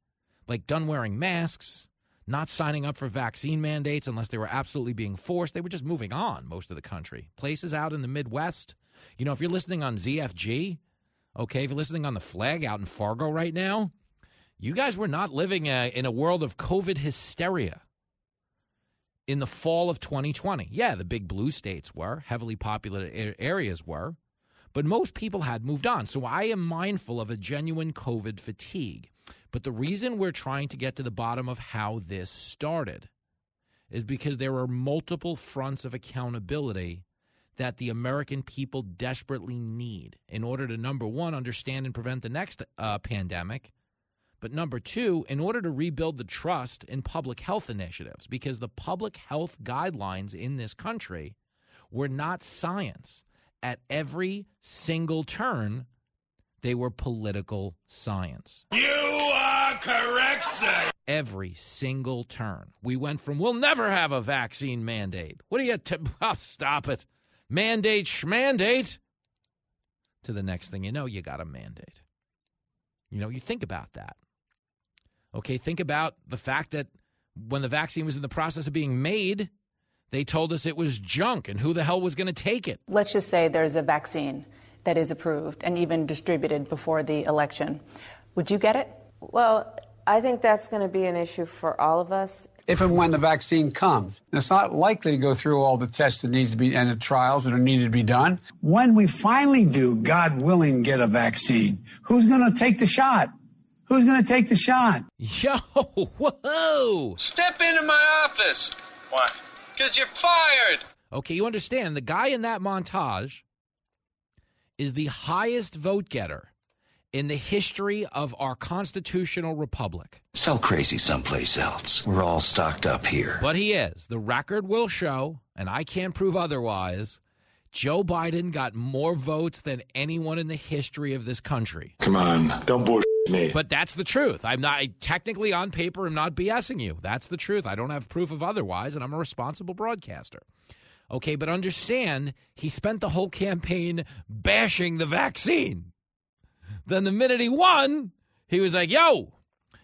Like done wearing masks, not signing up for vaccine mandates unless they were absolutely being forced. They were just moving on, most of the country. Places out in the Midwest, you know, if you're listening on ZFG, Okay, if you're listening on the flag out in Fargo right now, you guys were not living a, uh, in a world of COVID hysteria. in the fall of 2020. Yeah, the big blue states were, heavily populated areas were, but most people had moved on. So I am mindful of a genuine COVID fatigue. But the reason we're trying to get to the bottom of how this started is because there are multiple fronts of accountability that the American people desperately need in order to, number one, understand and prevent the next uh, pandemic. But number two, in order to rebuild the trust in public health initiatives, because the public health guidelines in this country were not science. At every single turn, they were political science. You are correct, sir. Every single turn. We went from, we'll never have a vaccine mandate. What do you, t- oh, stop it. Mandate, schmandate. To the next thing you know, you got a mandate. You know, you think about that. Okay, think about the fact that when the vaccine was in the process of being made, they told us it was junk and who the hell was going to take it. Let's just say there's a vaccine that is approved and even distributed before the election. Would you get it? Well, I think that's going to be an issue for all of us. If and when the vaccine comes, and it's not likely to go through all the tests that needs to be and the trials that are needed to be done. When we finally do, God willing, get a vaccine, who's going to take the shot? Who's going to take the shot? Yo, whoa! Step into my office. Why? Because you're fired. Okay, you understand the guy in that montage is the highest vote getter in the history of our constitutional republic. Sell crazy someplace else. We're all stocked up here. But he is. The record will show, and I can't prove otherwise. Joe Biden got more votes than anyone in the history of this country. Come on, don't bullshit me. But that's the truth. I'm not I, technically on paper. I'm not BSing you. That's the truth. I don't have proof of otherwise, and I'm a responsible broadcaster. Okay, but understand he spent the whole campaign bashing the vaccine. Then the minute he won, he was like, yo,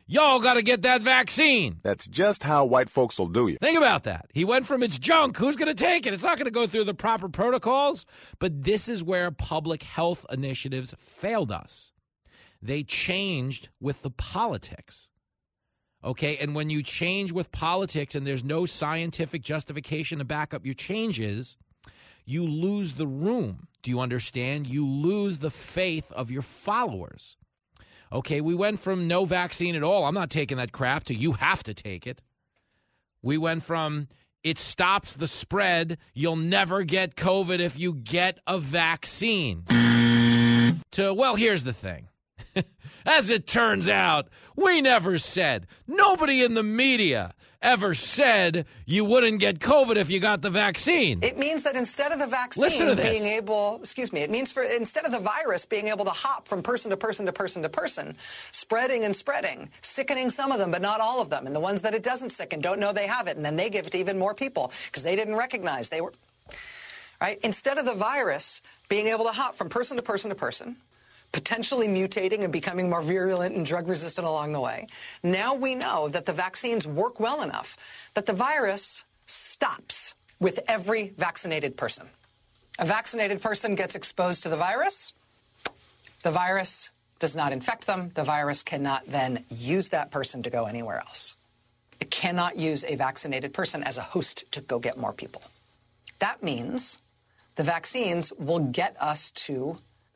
y'all got to get that vaccine. That's just how white folks will do you. Think about that. He went from it's junk. Who's going to take it? It's not going to go through the proper protocols. But this is where public health initiatives failed us. They changed with the politics. Okay. And when you change with politics and there's no scientific justification to back up your changes, you lose the room. Do you understand? You lose the faith of your followers. Okay, we went from no vaccine at all. I'm not taking that crap to you have to take it. We went from it stops the spread. You'll never get COVID if you get a vaccine. to, well, here's the thing. As it turns out, we never said, nobody in the media ever said you wouldn't get COVID if you got the vaccine. It means that instead of the vaccine being able, excuse me, it means for instead of the virus being able to hop from person to person to person to person, spreading and spreading, sickening some of them, but not all of them. And the ones that it doesn't sicken don't know they have it. And then they give it to even more people because they didn't recognize they were, right? Instead of the virus being able to hop from person to person to person, potentially mutating and becoming more virulent and drug resistant along the way. Now we know that the vaccines work well enough that the virus stops with every vaccinated person. A vaccinated person gets exposed to the virus. The virus does not infect them. The virus cannot then use that person to go anywhere else. It cannot use a vaccinated person as a host to go get more people. That means the vaccines will get us to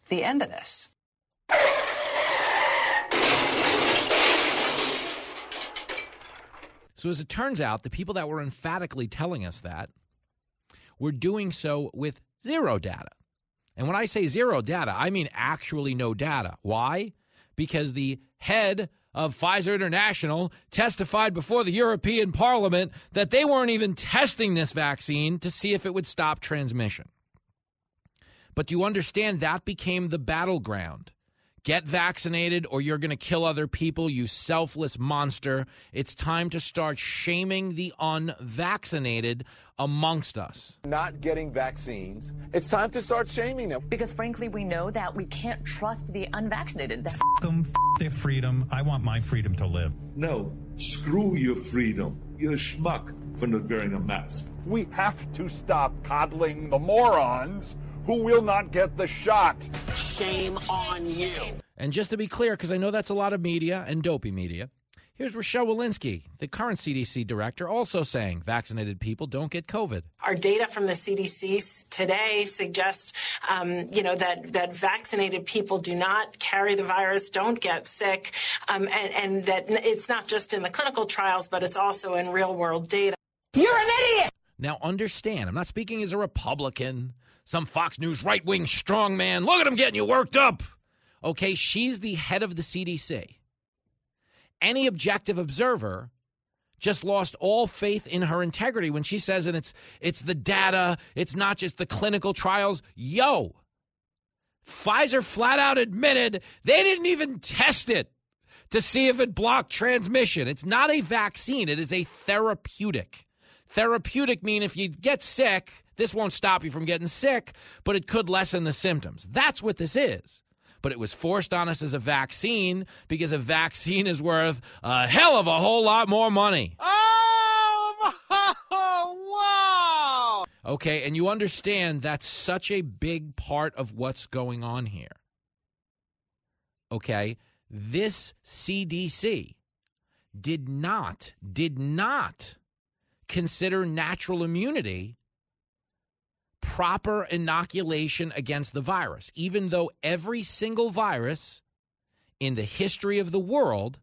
the end of this. So, as it turns out, the people that were emphatically telling us that were doing so with zero data. And when I say zero data, I mean actually no data. Why? Because the head of Pfizer International testified before the European Parliament that they weren't even testing this vaccine to see if it would stop transmission. But do you understand that became the battleground? Get vaccinated or you're going to kill other people, you selfless monster. It's time to start shaming the unvaccinated amongst us. Not getting vaccines. It's time to start shaming them. Because frankly, we know that we can't trust the unvaccinated. F them, f their freedom. I want my freedom to live. No, screw your freedom. You're a schmuck for not wearing a mask. We have to stop coddling the morons who will not get the shot. Shame on you. And just to be clear, because I know that's a lot of media and dopey media, Here's Rochelle Walensky, the current CDC director, also saying vaccinated people don't get COVID. Our data from the CDC today suggests, um, you know, that, that vaccinated people do not carry the virus, don't get sick, um, and, and that it's not just in the clinical trials, but it's also in real world data. You're an idiot! Now, understand, I'm not speaking as a Republican, some Fox News right wing strongman. Look at him getting you worked up. Okay, she's the head of the CDC. Any objective observer just lost all faith in her integrity when she says and it's it's the data, it's not just the clinical trials. Yo. Pfizer flat out admitted they didn't even test it to see if it blocked transmission. It's not a vaccine, it is a therapeutic. Therapeutic mean if you get sick, this won't stop you from getting sick, but it could lessen the symptoms. That's what this is but it was forced on us as a vaccine because a vaccine is worth a hell of a whole lot more money. Oh, wow! Okay, and you understand that's such a big part of what's going on here. Okay, this CDC did not, did not consider natural immunity proper inoculation against the virus, even though every single virus in the history of the world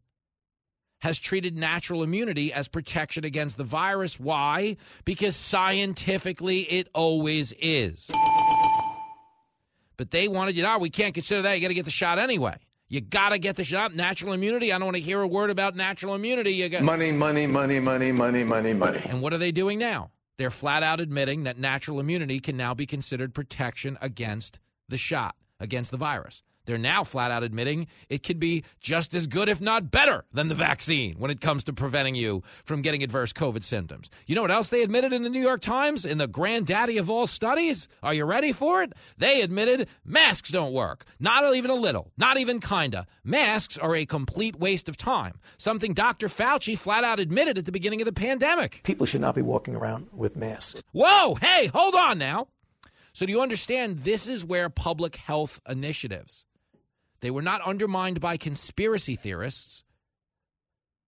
has treated natural immunity as protection against the virus. Why? Because scientifically it always is. But they wanted you, know, we can't consider that. You got to get the shot anyway. You got to get the shot. Natural immunity. I don't want to hear a word about natural immunity. You got money, money, money, money, money, money, money. And what are they doing now? They're flat out admitting that natural immunity can now be considered protection against the shot, against the virus. They're now flat out admitting it can be just as good, if not better, than the vaccine when it comes to preventing you from getting adverse COVID symptoms. You know what else they admitted in the New York Times in the granddaddy of all studies? Are you ready for it? They admitted masks don't work. Not even a little, not even kinda. Masks are a complete waste of time. Something Dr. Fauci flat out admitted at the beginning of the pandemic. People should not be walking around with masks. Whoa, hey, hold on now. So, do you understand this is where public health initiatives they were not undermined by conspiracy theorists.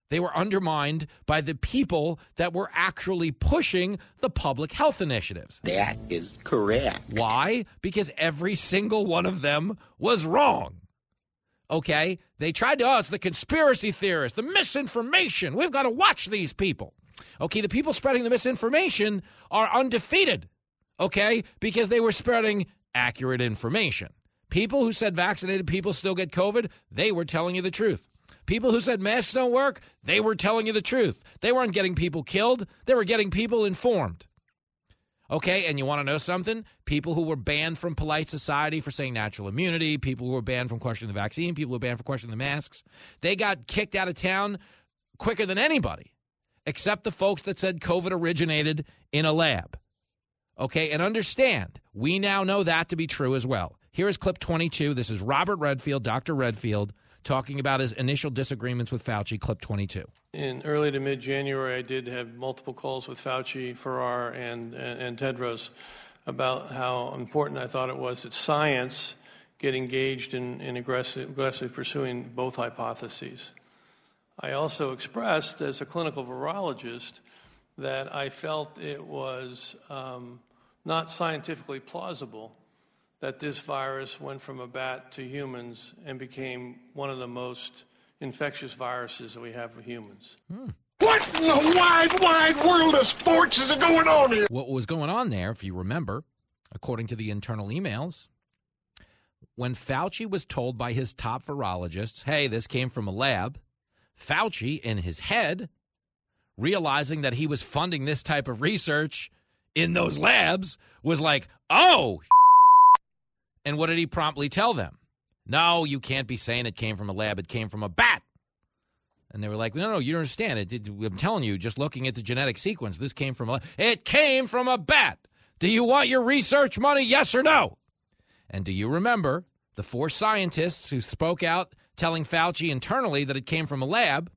They were undermined by the people that were actually pushing the public health initiatives. That is correct. Why? Because every single one of them was wrong. Okay? They tried to oh, us, the conspiracy theorists, the misinformation. We've got to watch these people. Okay, the people spreading the misinformation are undefeated. Okay? Because they were spreading accurate information. People who said vaccinated people still get COVID, they were telling you the truth. People who said masks don't work, they were telling you the truth. They weren't getting people killed, they were getting people informed. Okay, and you want to know something? People who were banned from polite society for saying natural immunity, people who were banned from questioning the vaccine, people who were banned for questioning the masks, they got kicked out of town quicker than anybody, except the folks that said COVID originated in a lab. Okay, and understand, we now know that to be true as well. Here is clip 22. This is Robert Redfield, Dr. Redfield, talking about his initial disagreements with Fauci, clip 22. In early to mid January, I did have multiple calls with Fauci, Farrar, and, and, and Tedros about how important I thought it was that science get engaged in, in aggressive, aggressively pursuing both hypotheses. I also expressed, as a clinical virologist, that I felt it was um, not scientifically plausible that this virus went from a bat to humans and became one of the most infectious viruses that we have for humans. Hmm. What in the wide, wide world of sports is going on here? What was going on there, if you remember, according to the internal emails, when Fauci was told by his top virologists, hey, this came from a lab, Fauci, in his head, realizing that he was funding this type of research in those labs, was like, oh, and what did he promptly tell them? No, you can't be saying it came from a lab. It came from a bat. And they were like, no, no, you don't understand. It, it, I'm telling you, just looking at the genetic sequence, this came from a. It came from a bat. Do you want your research money? Yes or no? And do you remember the four scientists who spoke out telling Fauci internally that it came from a lab?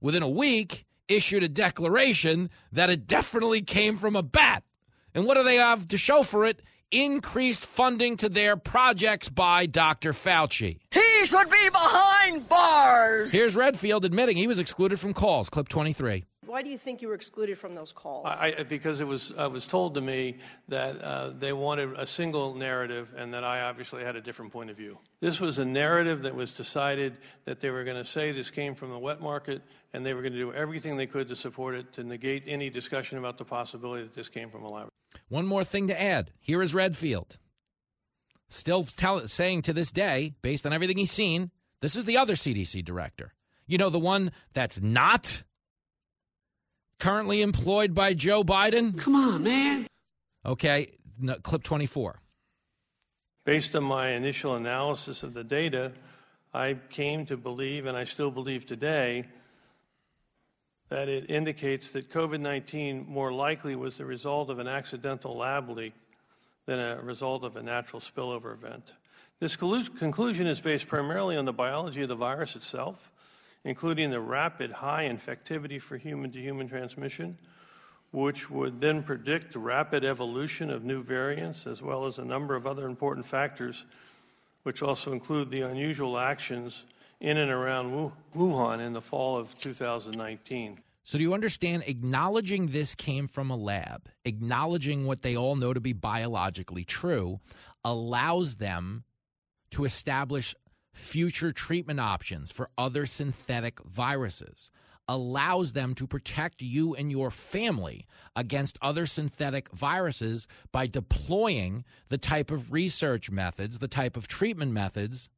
Within a week, issued a declaration that it definitely came from a bat. And what do they have to show for it? Increased funding to their projects by Dr. Fauci. He should be behind bars. Here's Redfield admitting he was excluded from calls. Clip 23. Why do you think you were excluded from those calls? I, I, because it was, uh, was told to me that uh, they wanted a single narrative and that I obviously had a different point of view. This was a narrative that was decided that they were going to say this came from the wet market and they were going to do everything they could to support it, to negate any discussion about the possibility that this came from a lab. One more thing to add. Here is Redfield. Still tell, saying to this day, based on everything he's seen, this is the other CDC director. You know, the one that's not currently employed by Joe Biden? Come on, man. Okay, no, clip 24. Based on my initial analysis of the data, I came to believe, and I still believe today, that it indicates that COVID 19 more likely was the result of an accidental lab leak than a result of a natural spillover event. This conclusion is based primarily on the biology of the virus itself including the rapid high infectivity for human to human transmission, which would then predict the rapid evolution of new variants, as well as a number of other important factors, which also include the unusual actions in and around Wuhan in the fall of 2019. So, do you understand? Acknowledging this came from a lab, acknowledging what they all know to be biologically true, allows them to establish future treatment options for other synthetic viruses, allows them to protect you and your family against other synthetic viruses by deploying the type of research methods, the type of treatment methods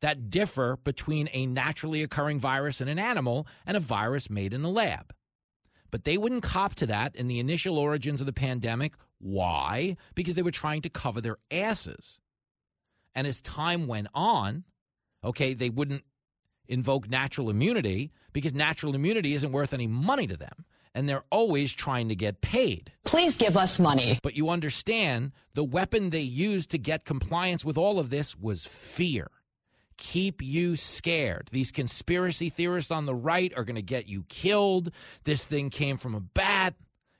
that differ between a naturally occurring virus in an animal and a virus made in a lab. But they wouldn't cop to that in the initial origins of the pandemic. Why? Because they were trying to cover their asses. And as time went on, okay, they wouldn't invoke natural immunity because natural immunity isn't worth any money to them. And they're always trying to get paid. Please give us money. But you understand the weapon they used to get compliance with all of this was fear. Keep you scared. These conspiracy theorists on the right are going to get you killed. This thing came from a bat.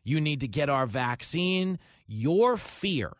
You need to get our vaccine. Your fear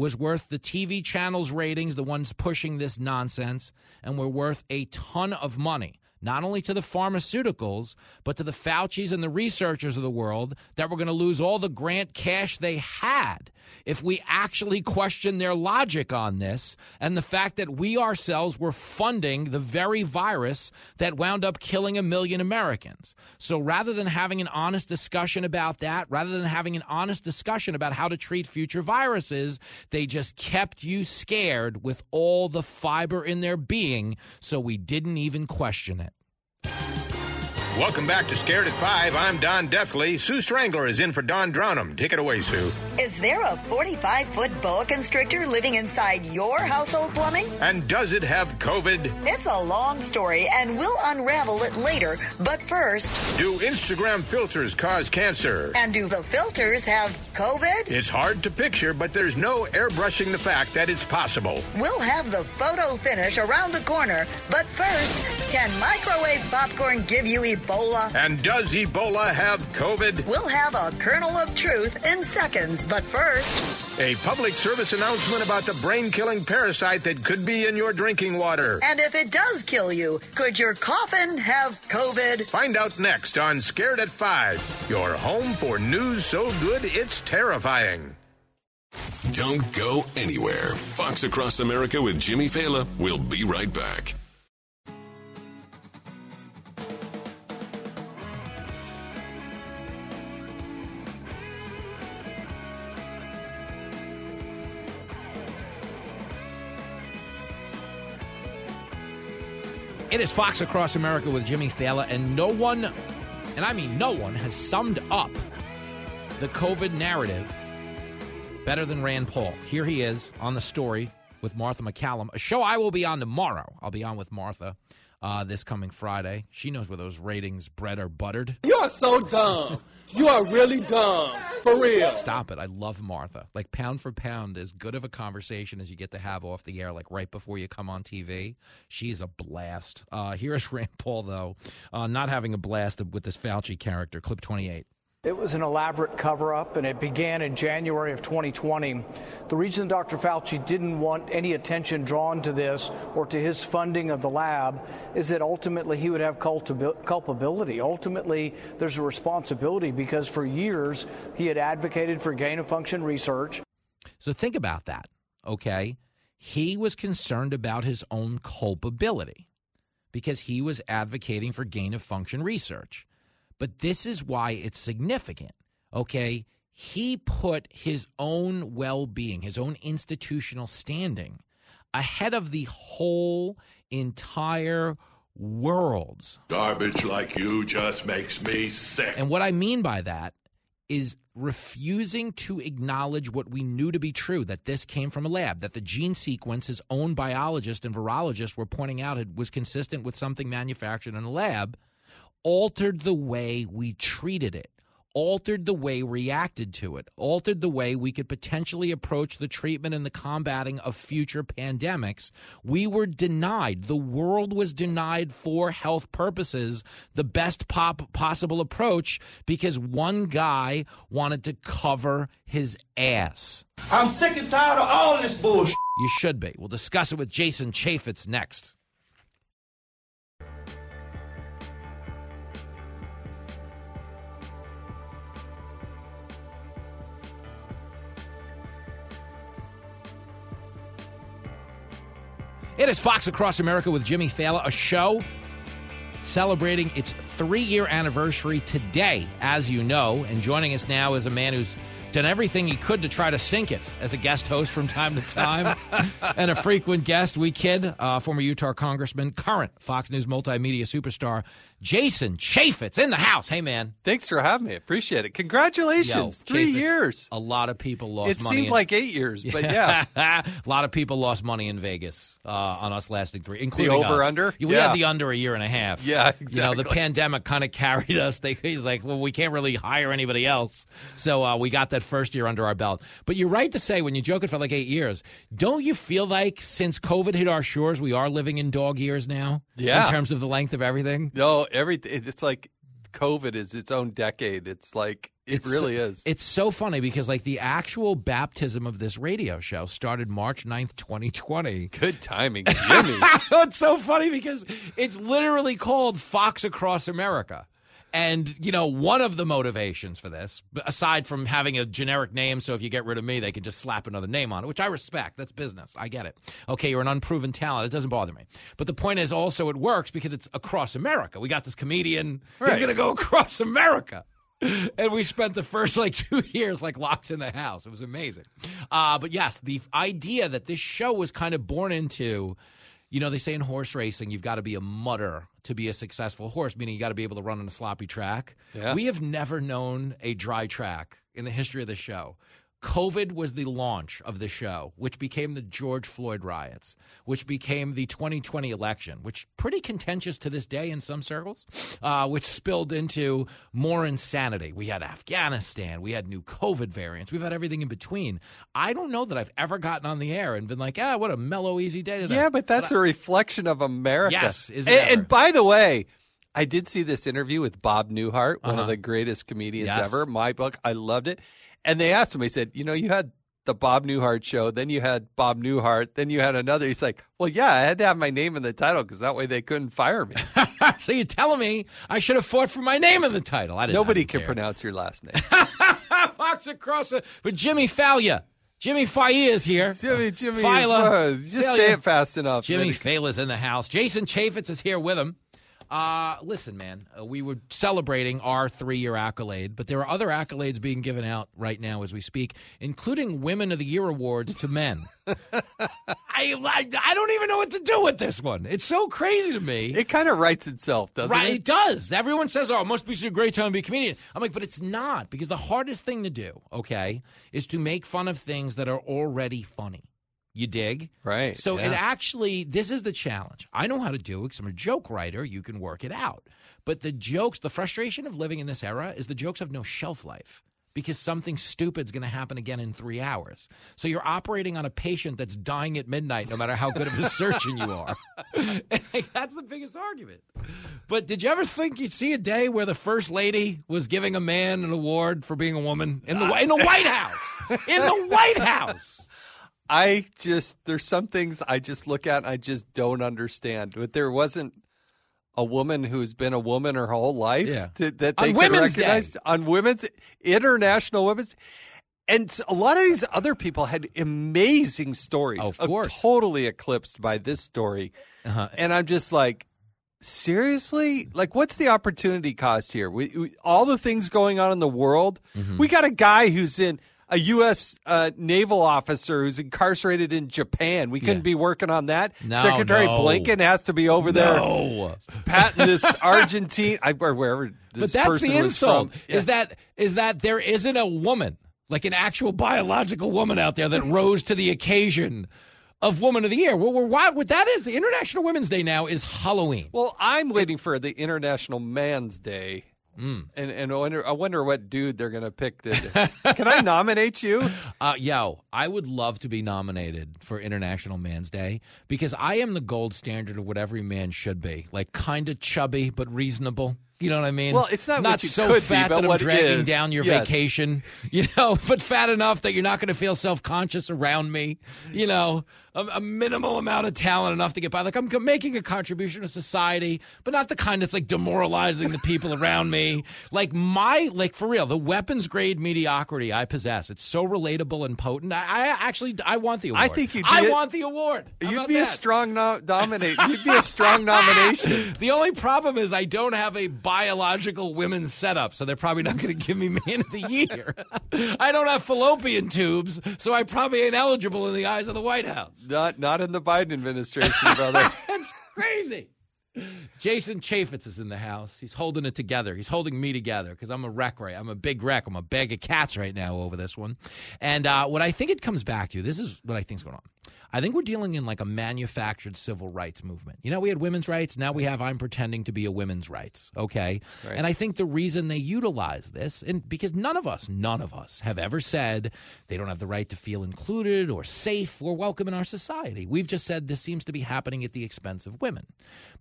was worth the TV channels ratings, the ones pushing this nonsense, and were worth a ton of money not only to the pharmaceuticals, but to the Faucis and the researchers of the world that we're going to lose all the grant cash they had if we actually question their logic on this and the fact that we ourselves were funding the very virus that wound up killing a million Americans. So rather than having an honest discussion about that, rather than having an honest discussion about how to treat future viruses, they just kept you scared with all the fiber in their being so we didn't even question it. Welcome back to Scared at Five. I'm Don Deathly. Sue Strangler is in for Don Drownham. Take it away, Sue. Is there a 45 foot boa constrictor living inside your household plumbing? And does it have COVID? It's a long story, and we'll unravel it later. But first, do Instagram filters cause cancer? And do the filters have COVID? It's hard to picture, but there's no airbrushing the fact that it's possible. We'll have the photo finish around the corner. But first, can microwave popcorn give you Ebola? Ebola. And does Ebola have COVID? We'll have a kernel of truth in seconds, but first. A public service announcement about the brain killing parasite that could be in your drinking water. And if it does kill you, could your coffin have COVID? Find out next on Scared at 5, your home for news so good it's terrifying. Don't go anywhere. Fox Across America with Jimmy Failla. We'll be right back. It is Fox Across America with Jimmy Failla, and no one, and I mean no one, has summed up the COVID narrative better than Rand Paul. Here he is on the story with Martha MacCallum, a show I will be on tomorrow. I'll be on with Martha uh, this coming Friday. She knows where those ratings bread are buttered. You are so dumb. You are really dumb. For real. Stop it. I love Martha. Like pound for pound, as good of a conversation as you get to have off the air, like right before you come on TV. She's a blast. Uh, here's Rand Paul, though, uh, not having a blast with this Fauci character. Clip 28. It was an elaborate cover up, and it began in January of 2020. The reason Dr. Fauci didn't want any attention drawn to this or to his funding of the lab is that ultimately he would have culpability. Ultimately, there's a responsibility because for years he had advocated for gain of function research. So think about that, okay? He was concerned about his own culpability because he was advocating for gain of function research. But this is why it's significant. Okay. He put his own well being, his own institutional standing ahead of the whole entire world's. Garbage like you just makes me sick. And what I mean by that is refusing to acknowledge what we knew to be true that this came from a lab, that the gene sequence his own biologist and virologist were pointing out it was consistent with something manufactured in a lab altered the way we treated it, altered the way we reacted to it, altered the way we could potentially approach the treatment and the combating of future pandemics. We were denied, the world was denied for health purposes, the best pop possible approach because one guy wanted to cover his ass. I'm sick and tired of all this bullshit. You should be. We'll discuss it with Jason Chaffetz next. It is Fox Across America with Jimmy Failla, a show celebrating its three year anniversary today, as you know. And joining us now is a man who's done everything he could to try to sink it as a guest host from time to time and a frequent guest. We kid, uh, former Utah congressman, current Fox News multimedia superstar, Jason Chaffetz in the house. Hey, man. Thanks for having me. Appreciate it. Congratulations. Yo, Three Chaffetz, years. A lot of people lost it money. It seemed in- like eight years, but yeah. a lot of people lost money in Vegas uh, on us lasting three, including the over us. under? We Yeah. had the under a year and a half. Yeah, You know, the pandemic kind of carried us. They, he's like, well, we can't really hire anybody else. So uh, we got that first year under our belt. But you're right to say, when you joke it for like eight years, don't you feel like since COVID hit our shores, we are living in dog years now? Yeah. In terms of the length of everything? No, everything. It's like COVID is its own decade. It's like, it It's- really is. It's so funny because like the actual baptism of this radio show started March 9th, 2020. Good timing, Jimmy. it's so funny because it's literally called Fox Across America. And, you know, one of the motivations for this, aside from having a generic name, so if you get rid of me, they can just slap another name on it, which I respect. That's business. I get it. Okay, you're an unproven talent. It doesn't bother me. But the point is also it works because it's across America. We got this comedian. He's going to go across America. And we spent the first like two years like locked in the house. It was amazing. Uh, but yes, the idea that this show was kind of born into you know, they say in horse racing, you've got to be a mudder to be a successful horse, meaning you got to be able to run on a sloppy track. Yeah. We have never known a dry track in the history of the show. COVID was the launch of the show, which became the George Floyd riots, which became the 2020 election, which pretty contentious to this day in some circles, uh, which spilled into more insanity. We had Afghanistan, we had new COVID variants, we've had everything in between. I don't know that I've ever gotten on the air and been like, ah, what a mellow, easy day today. Yeah, but that's a reflection of America. Yes, is and, and by the way, I did see this interview with Bob Newhart, one Uh-huh. of the greatest comedians Yes. ever. My book, I loved it. And they asked him, he said, You know, you had the Bob Newhart show, then you had Bob Newhart, then you had another. He's like, Well, yeah, I had to have my name in the title because that way they couldn't fire me. so you're telling me I should have fought for my name in the title? I didn't. Nobody can care. pronounce your last name. Fox across it, but Jimmy Fallon. Jimmy Failla is here. Jimmy, Jimmy, Fila. just say it fast enough. Jimmy Then- Fallon's in the house. Jason Chaffetz is here with him. Uh, listen, man, uh, we were celebrating our three-year accolade, but there are other accolades being given out right now as we speak, including Women of the Year awards to men. I, I I don't even know what to do with this one. It's so crazy to me. It kind of writes itself, doesn't right, it? it does. Everyone says, "Oh, it must be such a great time to be a comedian." I'm like, but it's not because the hardest thing to do, okay, is to make fun of things that are already funny. You dig? Right. So it actually, this is the challenge. I know how to do it because I'm a joke writer. You can work it out. But the jokes, the frustration of living in this era is the jokes have no shelf life. because something stupid's going to happen again in three hours. So you're operating on a patient that's dying at midnight, no matter how good of a surgeon you are. that's the biggest argument. But did you ever think you'd see a day where the first lady was giving a man an award for being a woman in the uh, in the White House? In the White House. I just there's some things I just look at and I just don't understand. But there wasn't a woman who's been a woman her whole life Yeah. to- that On they could Women's recognize Day. on women's international women's and a lot of these other people had amazing stories Of uh, course. totally eclipsed by this story Uh-huh. and i'm just like seriously like what's the opportunity cost here we, we, all the things going on in the world Mm-hmm. we got a guy who's in a U.S. Uh, naval officer who's incarcerated in Japan. We couldn't Yeah. be working on that. No, Secretary no. Blinken has to be over there No. patting this Argentine I, or wherever this but that's person the insult. from. Is that is that there isn't a woman, like an actual biological woman out there that rose to the occasion of Woman of the Year. Well, why? What that is, the International Women's Day now is Halloween. Well, I'm waiting for the International Man's Day. Mm. And and I wonder, I wonder what dude they're going to pick. To, can I nominate you? Uh, yo, I would love to be nominated for International Man's Day because I am the gold standard of what every man should be. Like kind of chubby but reasonable. You know what I mean? Well, it's not not what you so be, fat but that I'm dragging down your Yes. vacation. You know, but fat enough that you're not going to feel self conscious around me. You know, a, a minimal amount of talent enough to get by. Like I'm making a contribution to society, but not the kind that's like demoralizing the people around me. Like my, like for real, the weapons grade mediocrity I possess. It's so relatable and potent. I, I actually, I want the award. I think you'd be I a- want the award. How You'd be a strong no- nominate. You'd be a strong nomination. The only problem is I don't have a biological women's setup, so they're probably not going to give me Man of the Year. I don't have fallopian tubes, so I probably ain't eligible in the eyes of the White House. Not not in the Biden administration, brother. That's crazy. Jason Chaffetz is in the house. He's holding it together. He's holding me together because I'm a wreck right. I'm a big wreck. I'm a bag of cats right now over this one. And uh, what I think it comes back to, this is what I think's going on. I think we're dealing in like a manufactured civil rights movement. You know, we had women's rights. Now we have I'm pretending to be a women's rights. Okay. Right. And I think the reason they utilize this, and because none of us, none of us have ever said they don't have the right to feel included or safe or welcome in our society. We've just said this seems to be happening at the expense of women.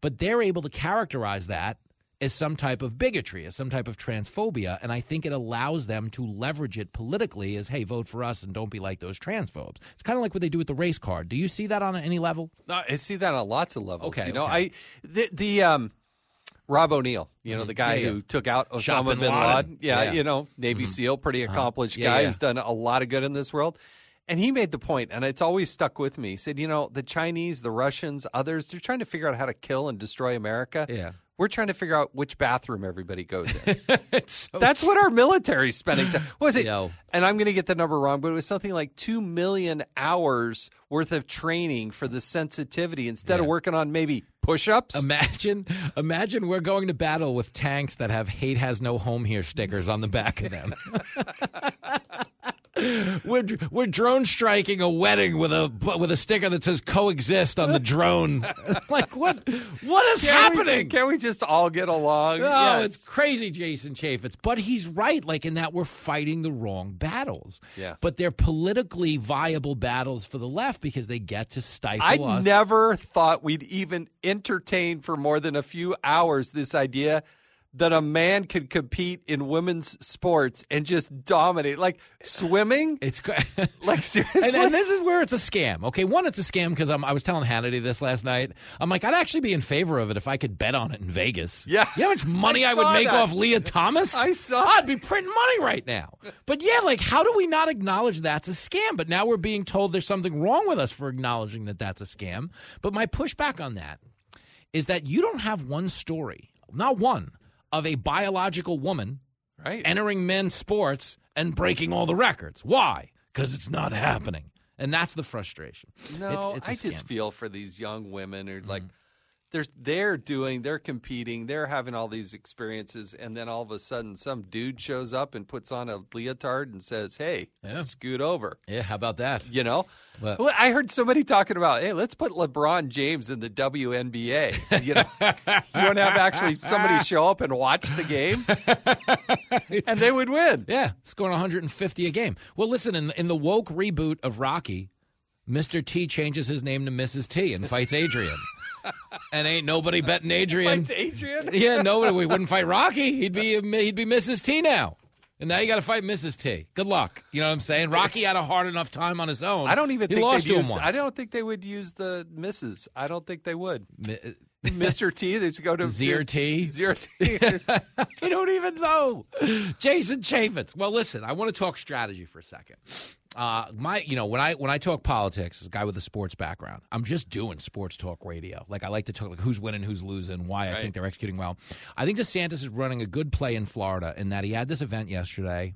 But they're able to characterize that as some type of bigotry, as some type of transphobia. And I think it allows them to leverage it politically as, hey, vote for us and don't be like those transphobes. It's kind of like what they do with the race card. Do you see that on any level? I see that on lots of levels. Okay, you know, okay. I the the um, Rob O'Neill, you know, the guy Yeah, yeah. who took out Osama bin bin Laden. Laden. Yeah, Yeah. you know, Navy SEAL, pretty Uh-huh. accomplished Yeah, guy who's done a lot of good in this world. And he made the point, and it's always stuck with me. He said, you know, the Chinese, the Russians, others, they're trying to figure out how to kill and destroy America. Yeah. We're trying to figure out which bathroom everybody goes in. So That's what our military's spending time. What was it? And I'm going to get the number wrong, but it was something like two million hours worth of training for the sensitivity instead of working on maybe push-ups. Imagine, imagine we're going to battle with tanks that have "Hate has no home here" stickers on the back of them. we're we're drone striking a wedding with a with a sticker that says "coexist" on the drone. like what? What is Can't we- happening? can't we just all get along? Oh, no, Yes. it's crazy, Jason Chaffetz. But he's right, like in that we're fighting the wrong battles. Yeah. But they're politically viable battles for the left because they get to stifle I us. I never thought we'd even entertain for more than a few hours this idea that a man can compete in women's sports and just dominate, like swimming. It's like seriously. and, and this is where it's a scam. Okay, one, it's a scam because I was telling Hannity this last night. I'm like, I'd actually be in favor of it if I could bet on it in Vegas. Yeah. you know how much money I I, would make that. off Lia Thomas? I saw I'd be printing money right now. But yeah, like, how do we not acknowledge that's a scam? But now we're being told there's something wrong with us for acknowledging that that's a scam. But my pushback on that is that you don't have one story, not one, of a biological woman right. entering men's sports and breaking all the records. Why? Because it's not happening. And that's the frustration. No, It- I just feel for these young women who are like mm-hmm. They're they're doing, they're competing, they're having all these experiences, and then all of a sudden, some dude shows up and puts on a leotard and says, "Hey, Yeah. scoot over." Yeah, how about that? You know, But- well, I heard somebody talking about, "Hey, let's put LeBron James in the WNBA." You know, you want to have actually somebody show up and watch the game, and they would win. Yeah, scoring 150 a game. Well, listen, in, in the woke reboot of Rocky, Mr. T changes his name to Mrs. T and fights Adrian. And ain't nobody betting Adrian. Fights Adrian? yeah, nobody. We wouldn't fight Rocky. He'd be he'd be Mrs. T now. And now you got to fight Mrs. T. Good luck. You know what I'm saying? Rocky had a hard enough time on his own. I don't even he think lost they'd to him once. I don't think they would use the misses. I don't think they would. Uh, Mr. T, they should go to Zero T. Zero T. I don't even know. Jason Chaffetz. Well, listen, I want to talk strategy for a second. Uh, my, you know, when I when I talk politics, as a guy with a sports background, I'm just doing sports talk radio. Like I like to talk like who's winning, who's losing, why I think they're executing well. I think DeSantis is running a good play in Florida in that he had this event yesterday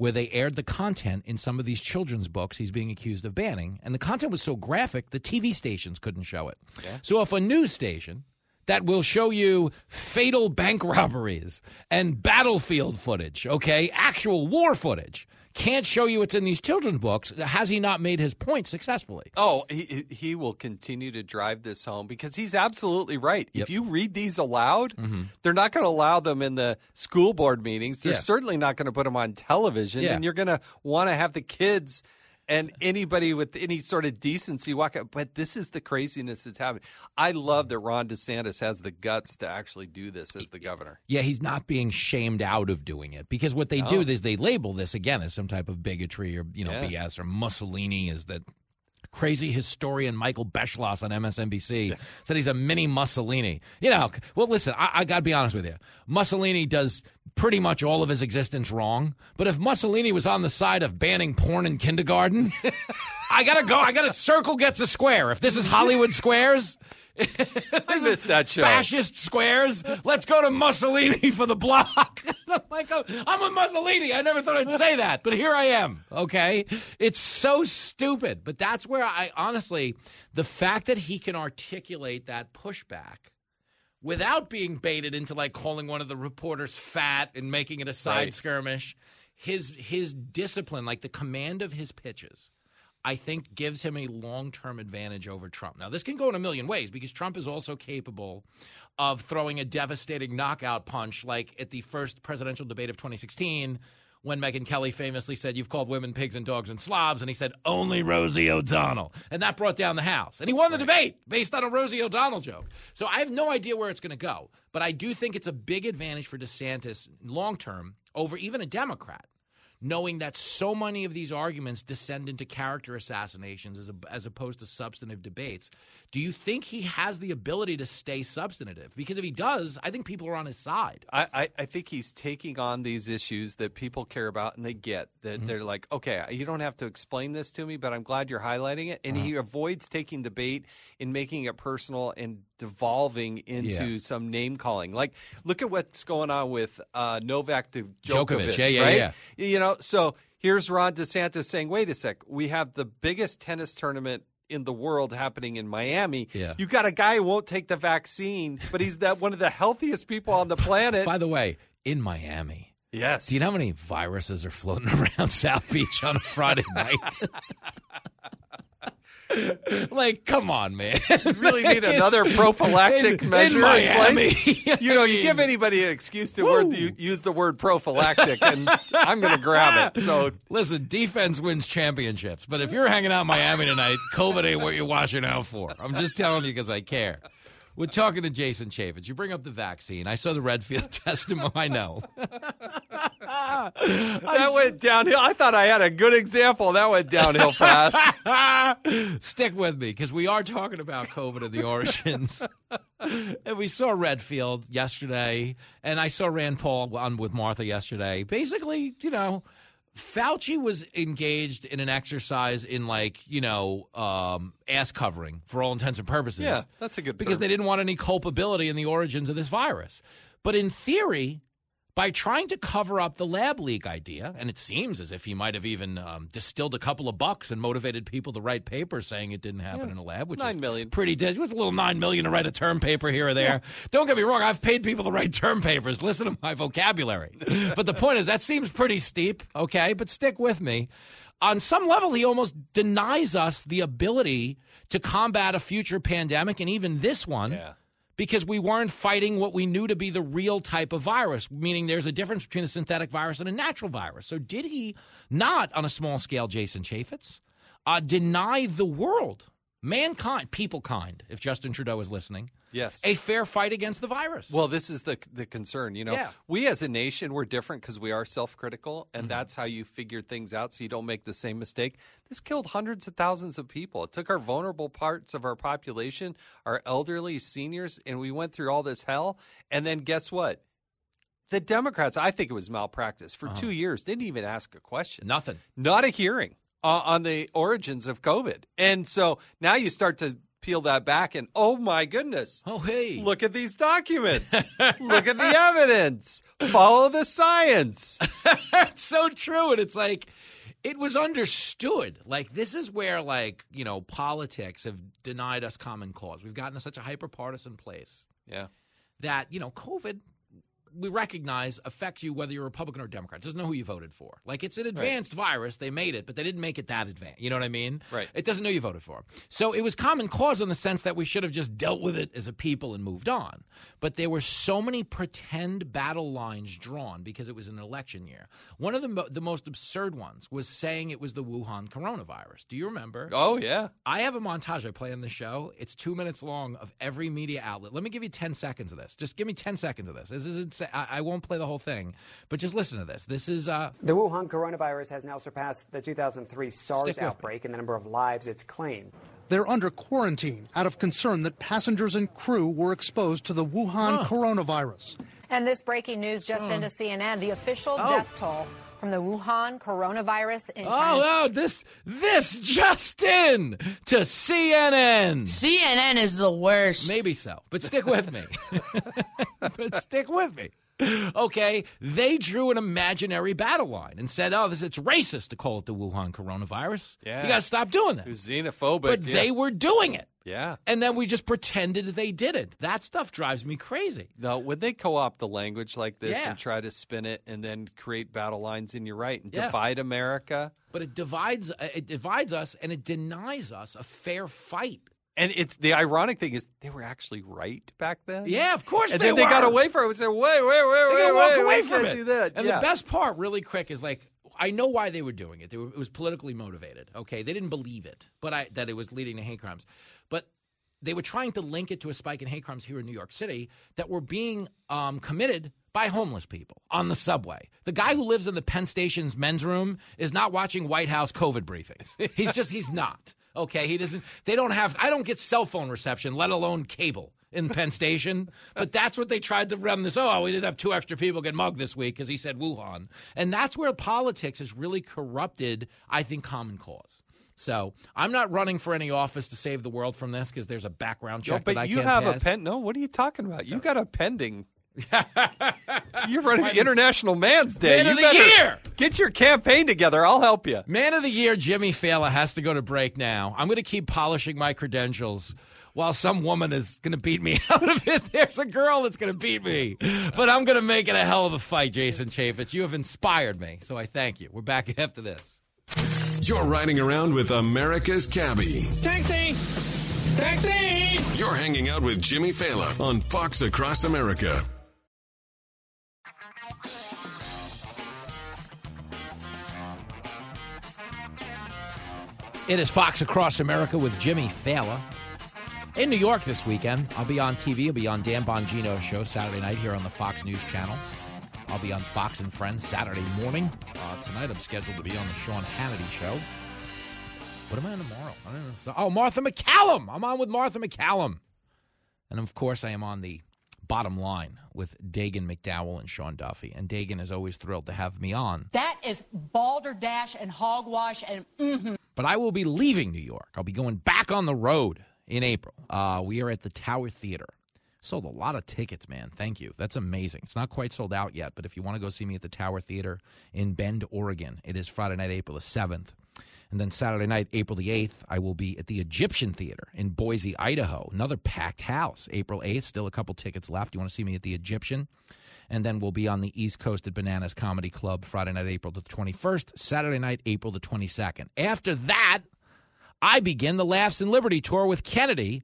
where they aired the content in some of these children's books he's being accused of banning, and the content was so graphic the TV stations couldn't show it. So if a news station that will show you fatal bank robberies and battlefield footage, okay, actual war footage, can't show you it's in these children's books, has he not made his point successfully? Oh, he he will continue to drive this home because he's absolutely right. If you read these aloud, mm-hmm. they're not going to allow them in the school board meetings. They're Yeah. certainly not going to put them on television, Yeah. and you're going to want to have the kids and anybody with any sort of decency walk up. But this is the craziness that's happening. I love that Ron DeSantis has the guts to actually do this as the governor. Yeah, he's not being shamed out of doing it because what they do is they label this again as some type of bigotry or you know Yeah. BS or Mussolini is that crazy historian Michael Beschloss on MSNBC said he's a mini Mussolini. You know, well, listen, I, I got to be honest with you. Mussolini does pretty much all of his existence wrong. But if Mussolini was on the side of banning porn in kindergarten, I gotta go. I gotta circle gets a square. If this is Hollywood Squares. I missed that show. Fascist squares. Let's go to Mussolini for the block. I'm like, oh, I'm with Mussolini. I never thought I'd say that, but here I am. Okay. It's so stupid. But that's where I honestly, the fact that he can articulate that pushback without being baited into like calling one of the reporters fat and making it a side Right. skirmish, his his discipline, like the command of his pitches. I think gives him a long term advantage over Trump. Now, this can go in a million ways because Trump is also capable of throwing a devastating knockout punch, like at the first presidential debate of 2016, when Megyn Kelly famously said, You've called women pigs and dogs and slobs. And he said, Only Rosie O'Donnell. And that brought down the House. And he won the debate based on a Rosie O'Donnell joke. So I have no idea where it's going to go. But I do think it's a big advantage for DeSantis long term over even a Democrat knowing that so many of these arguments descend into character assassinations as, a, as opposed to substantive debates. Do you think he has the ability to stay substantive? Because if he does, I think people are on his side. I, I, I think he's taking on these issues that people care about and they get that Mm-hmm. they're like, okay, you don't have to explain this to me, but I'm glad you're highlighting it. And he Uh-huh. avoids taking the bait and making it personal and devolving into Yeah. some name calling. Like, look at what's going on with uh, Novak to Djokovic. Djokovic, yeah, yeah, right? yeah. You know, so here's Ron DeSantis saying, wait a sec, we have the biggest tennis tournament in the world happening in Miami. Yeah. You got a guy who won't take the vaccine, but he's that one of the healthiest people on the planet. By the way, in Miami. Yes. Do you know how many viruses are floating around South Beach on a Friday night? like, come on, man. You really need another prophylactic in, measure in Miami. You know, you give anybody an excuse to word, you use the word prophylactic, and I'm going to grab it. So Listen, defense wins championships, but if you're hanging out in Miami tonight, COVID ain't what you're watching out for. I'm just telling you because I care. We're talking to Jason Chaffetz. You bring up the vaccine. I saw the Redfield testimony. I know. that went downhill. I thought I had a good example. That went downhill fast. Stick with me because we are talking about COVID and the origins. and we saw Redfield yesterday, and I saw Rand Paul on with Martha yesterday. Basically, you know, Fauci was engaged in an exercise in like, you know, um, ass covering for all intents and purposes. Yeah, that's a good because term. they didn't want any culpability in the origins of this virus. But in theory, by trying to cover up the lab leak idea. And it seems as if he might have even um, distilled a couple of bucks and motivated people to write papers saying it didn't happen Yeah. in a lab, which Nine is million. pretty dead. With a little nine million to write a term paper here or there. Don't get me wrong, I've paid people to write term papers. Listen to my vocabulary. but the point is, that seems pretty steep, okay? But stick with me. On some level, he almost denies us the ability to combat a future pandemic and even this one because we weren't fighting what we knew to be the real type of virus, meaning there's a difference between a synthetic virus and a natural virus. So, did he not, on a small scale, Jason Chaffetz, uh, deny the world, mankind, people kind, if Justin Trudeau is listening, Yes. a fair fight against the virus? Well, this is the the concern. You know, Yeah. we as a nation we're different because we are self critical, and Mm-hmm. that's how you figure things out so you don't make the same mistake. This killed hundreds of thousands of people. It took our vulnerable parts of our population, our elderly, seniors, and we went through all this hell. And then guess what? The Democrats, I think it was malpractice for Uh-huh. two years, didn't even ask a question. Nothing. Not a hearing uh, on the origins of COVID. And so now you start to peel that back and oh my goodness. Oh, hey. Look at these documents. Look at the evidence. Follow the science. it's so true. And it's like, it was understood. Like, this is where, like, you know, politics have denied us common cause. We've gotten to such a hyper partisan place Yeah. that, you know, COVID, we recognize affects you whether you're Republican or Democrat. It doesn't know who you voted for. Like, it's an advanced virus. They made it, but they didn't make it that advanced. You know what I mean? Right. It doesn't know you voted for. So it was common cause in the sense that we should have just dealt with it as a people and moved on. But there were so many pretend battle lines drawn because it was an election year. One of the, mo- the most absurd ones was saying it was the Wuhan coronavirus. Do you remember? Oh, yeah. I have a montage I play in the show. It's two minutes long of every media outlet. Let me give you 10 seconds of this. Just give me 10 seconds of this. This isn't, I, I won't play the whole thing, but just listen to this. This is, uh, The Wuhan coronavirus has now surpassed the 2003 SARS Stick with me. outbreak in the number of lives it's claimed. They're under quarantine out of concern that passengers and crew were exposed to the Wuhan coronavirus. And this breaking news just Oh. into CNN the official Oh. death toll from the Wuhan coronavirus in oh, China's. oh, this, this Justin to CNN. CNN is the worst. Maybe so, but stick with me. but stick with me. Okay, they drew an imaginary battle line and said, "Oh, this it's racist to call it the Wuhan coronavirus. Yeah. You got to stop doing that." It was xenophobic. But yeah. they were doing it, Yeah. and then we just pretended they didn't. That stuff drives me crazy. No, when they co-opt the language like this Yeah. and try to spin it and then create battle lines, and you're right, and Yeah. divide America. But it divides uh, it divides us and it denies us a fair fight. And it's the ironic thing is they were actually right back then. Yeah, of course And they then they got away from it and said, "Wait, wait, wait, They're wait, gonna wait, walk away from it. do that." And yeah. the best part, really quick, is like I know why they were doing it. They were, it was politically motivated. Okay, they didn't believe it, but I that it was leading to hate crimes. But they were trying to link it to a spike in hate crimes here in New York City that were being um, committed by homeless people on the subway. The guy who lives in the Penn Station's men's room is not watching White House COVID briefings. He's just he's not. Okay, he doesn't. They don't have. I don't get cell phone reception, let alone cable in Penn Station. But that's what they tried to run this. Oh, we did have two extra people get mugged this week because he said Wuhan, and that's where politics has really corrupted. I think common cause. So I'm not running for any office to save the world from this because there's a background No, check but that I you can't have pass. a pen. No, what are you talking about? You got a pending. You're running International Man's Day. Man you of the year! Get your campaign together. I'll help you. Man of the year, Jimmy Failla has to go to break now. I'm going to keep polishing my credentials while some woman is going to beat me out of it. There's a girl that's going to beat me, but I'm going to make it a hell of a fight, Jason Chaffetz. You have inspired me, so I thank you. We're back after this. You're riding around with America's cabbie. Taxi! Taxi! You're hanging out with Jimmy Failla on Fox Across America. It is Fox Across America with Jimmy Failla. In New York this weekend, I'll be on TV. I'll be on Dan Bongino's show Saturday night here on the Fox News Channel. I'll be on Fox and Friends Saturday morning. Uh, tonight I'm scheduled to be on the Sean Hannity show. What am I on tomorrow? I don't know. So, oh, Martha MacCallum. I'm on with Martha MacCallum. And of course, I am on the bottom line with Dagen McDowell and Sean Duffy. And Dagen is always thrilled to have me on. That is balderdash and hogwash and mm-hmm. But I will be leaving New York. I'll be going back on the road in April. Uh, we are at the Tower Theater Sold a lot of tickets, man. Thank you. That's amazing. It's not quite sold out yet, but if you want to go see me at the Tower Theater in Bend, Oregon, it is Friday night, April the 7th. And then Saturday night, April the 8th, I will be at the Egyptian Theater in Boise, Idaho. Another packed house. April 8th, still a couple tickets left. You want to see me at the Egyptian? And then we'll be on the East Coast at Bananas Comedy Club Friday night, April the 21st, Saturday night, April the 22nd. After that, I begin the Laughs and Liberty tour with Kennedy,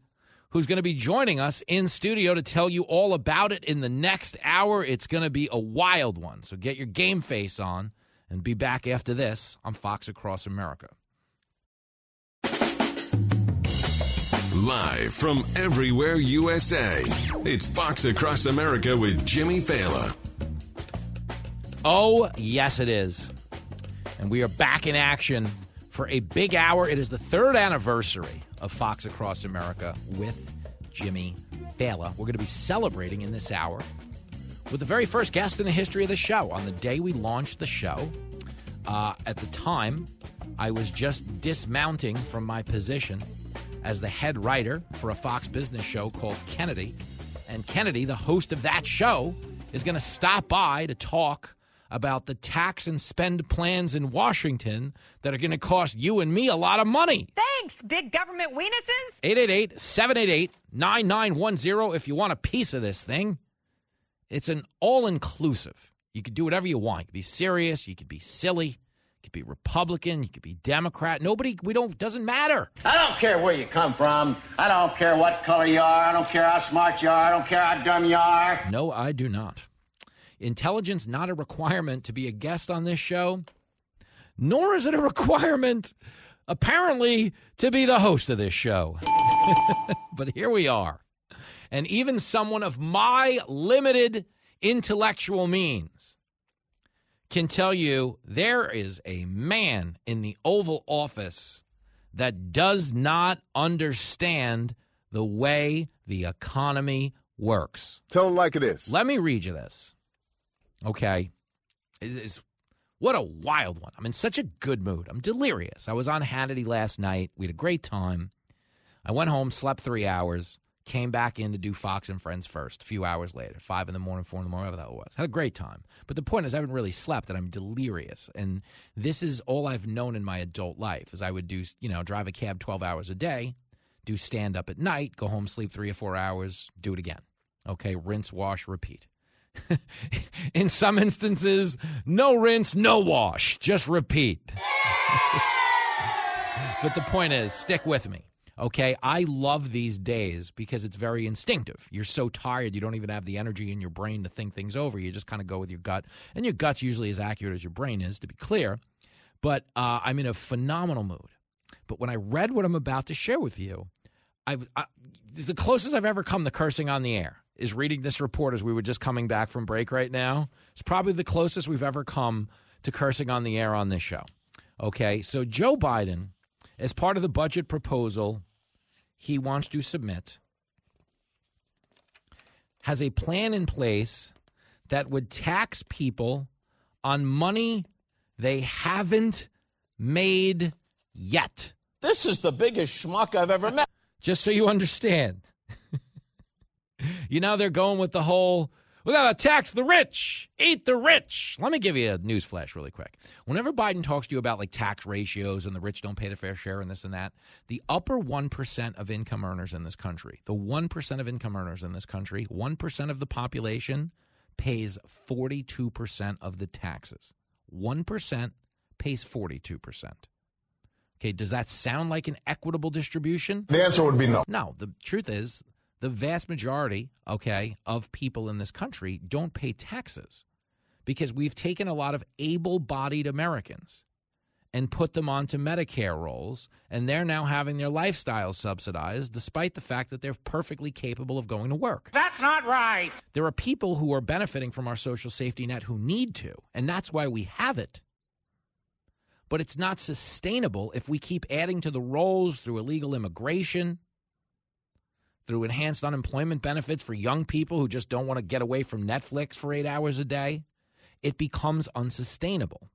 who's going to be joining us in studio to tell you all about it in the next hour. It's going to be a wild one. So get your game face on and be back after this on Fox Across America. Live from everywhere USA, it's Fox Across America with Jimmy Failla. Oh, yes, it is. And we are back in action for a big hour. It is the third anniversary of Fox Across America with Jimmy Failla. We're going to be celebrating in this hour with the very first guest in the history of the show. On the day we launched the show, uh, at the time, I was just dismounting from my position as the head writer for a Fox business show called Kennedy. And Kennedy, the host of that show, is going to stop by to talk about the tax and spend plans in Washington that are going to cost you and me a lot of money. Thanks, big government weenuses. 888 788 9910 if you want a piece of this thing. It's an all inclusive. You can do whatever you want. You can be serious, you can be silly, you could be Republican, you could be Democrat. Nobody, we don't, doesn't matter. I don't care where you come from. I don't care what color you are. I don't care how smart you are. I don't care how dumb you are. No, I do not. Intelligence not a requirement to be a guest on this show, nor is it a requirement, apparently, to be the host of this show. but here we are. And even someone of my limited intellectual means can tell you there is a man in the Oval Office that does not understand the way the economy works. Tell him like it is. Let me read you this. Okay. Is what a wild one. I'm in such a good mood. I'm delirious. I was on Hannity last night. We had a great time. I went home, slept three hours, came back in to do Fox and Friends first. A few hours later, five in the morning, four in the morning, whatever that was. Had a great time. But the point is, I haven't really slept, and I'm delirious. And this is all I've known in my adult life. Is I would do, you know, drive a cab 12 hours a day, do stand up at night, go home, sleep three or four hours, do it again. Okay, rinse, wash, repeat. in some instances, no rinse, no wash, just repeat. but the point is, stick with me. Okay, I love these days because it's very instinctive. You're so tired, you don't even have the energy in your brain to think things over. You just kind of go with your gut, and your gut's usually as accurate as your brain is, to be clear. But uh, I'm in a phenomenal mood. But when I read what I'm about to share with you, I, I it's the closest I've ever come to cursing on the air is reading this report as we were just coming back from break right now. It's probably the closest we've ever come to cursing on the air on this show. Okay, so Joe Biden, as part of the budget proposal he wants to submit, has a plan in place that would tax people on money they haven't made yet. This is the biggest schmuck I've ever met. Just so you understand. you know, they're going with the whole we got to tax the rich, eat the rich. Let me give you a news flash really quick. Whenever Biden talks to you about like tax ratios and the rich don't pay the fair share and this and that, the upper 1% of income earners in this country, the 1% of income earners in this country, 1% of the population pays 42% of the taxes. 1% pays 42%. Okay, does that sound like an equitable distribution? The answer would be no. No, the truth is the vast majority, okay, of people in this country don't pay taxes because we've taken a lot of able-bodied Americans and put them onto Medicare rolls, and they're now having their lifestyles subsidized despite the fact that they're perfectly capable of going to work. That's not right. There are people who are benefiting from our social safety net who need to, and that's why we have it. But it's not sustainable if we keep adding to the rolls through illegal immigration, through enhanced unemployment benefits for young people who just don't want to get away from Netflix for eight hours a day. It becomes unsustainable.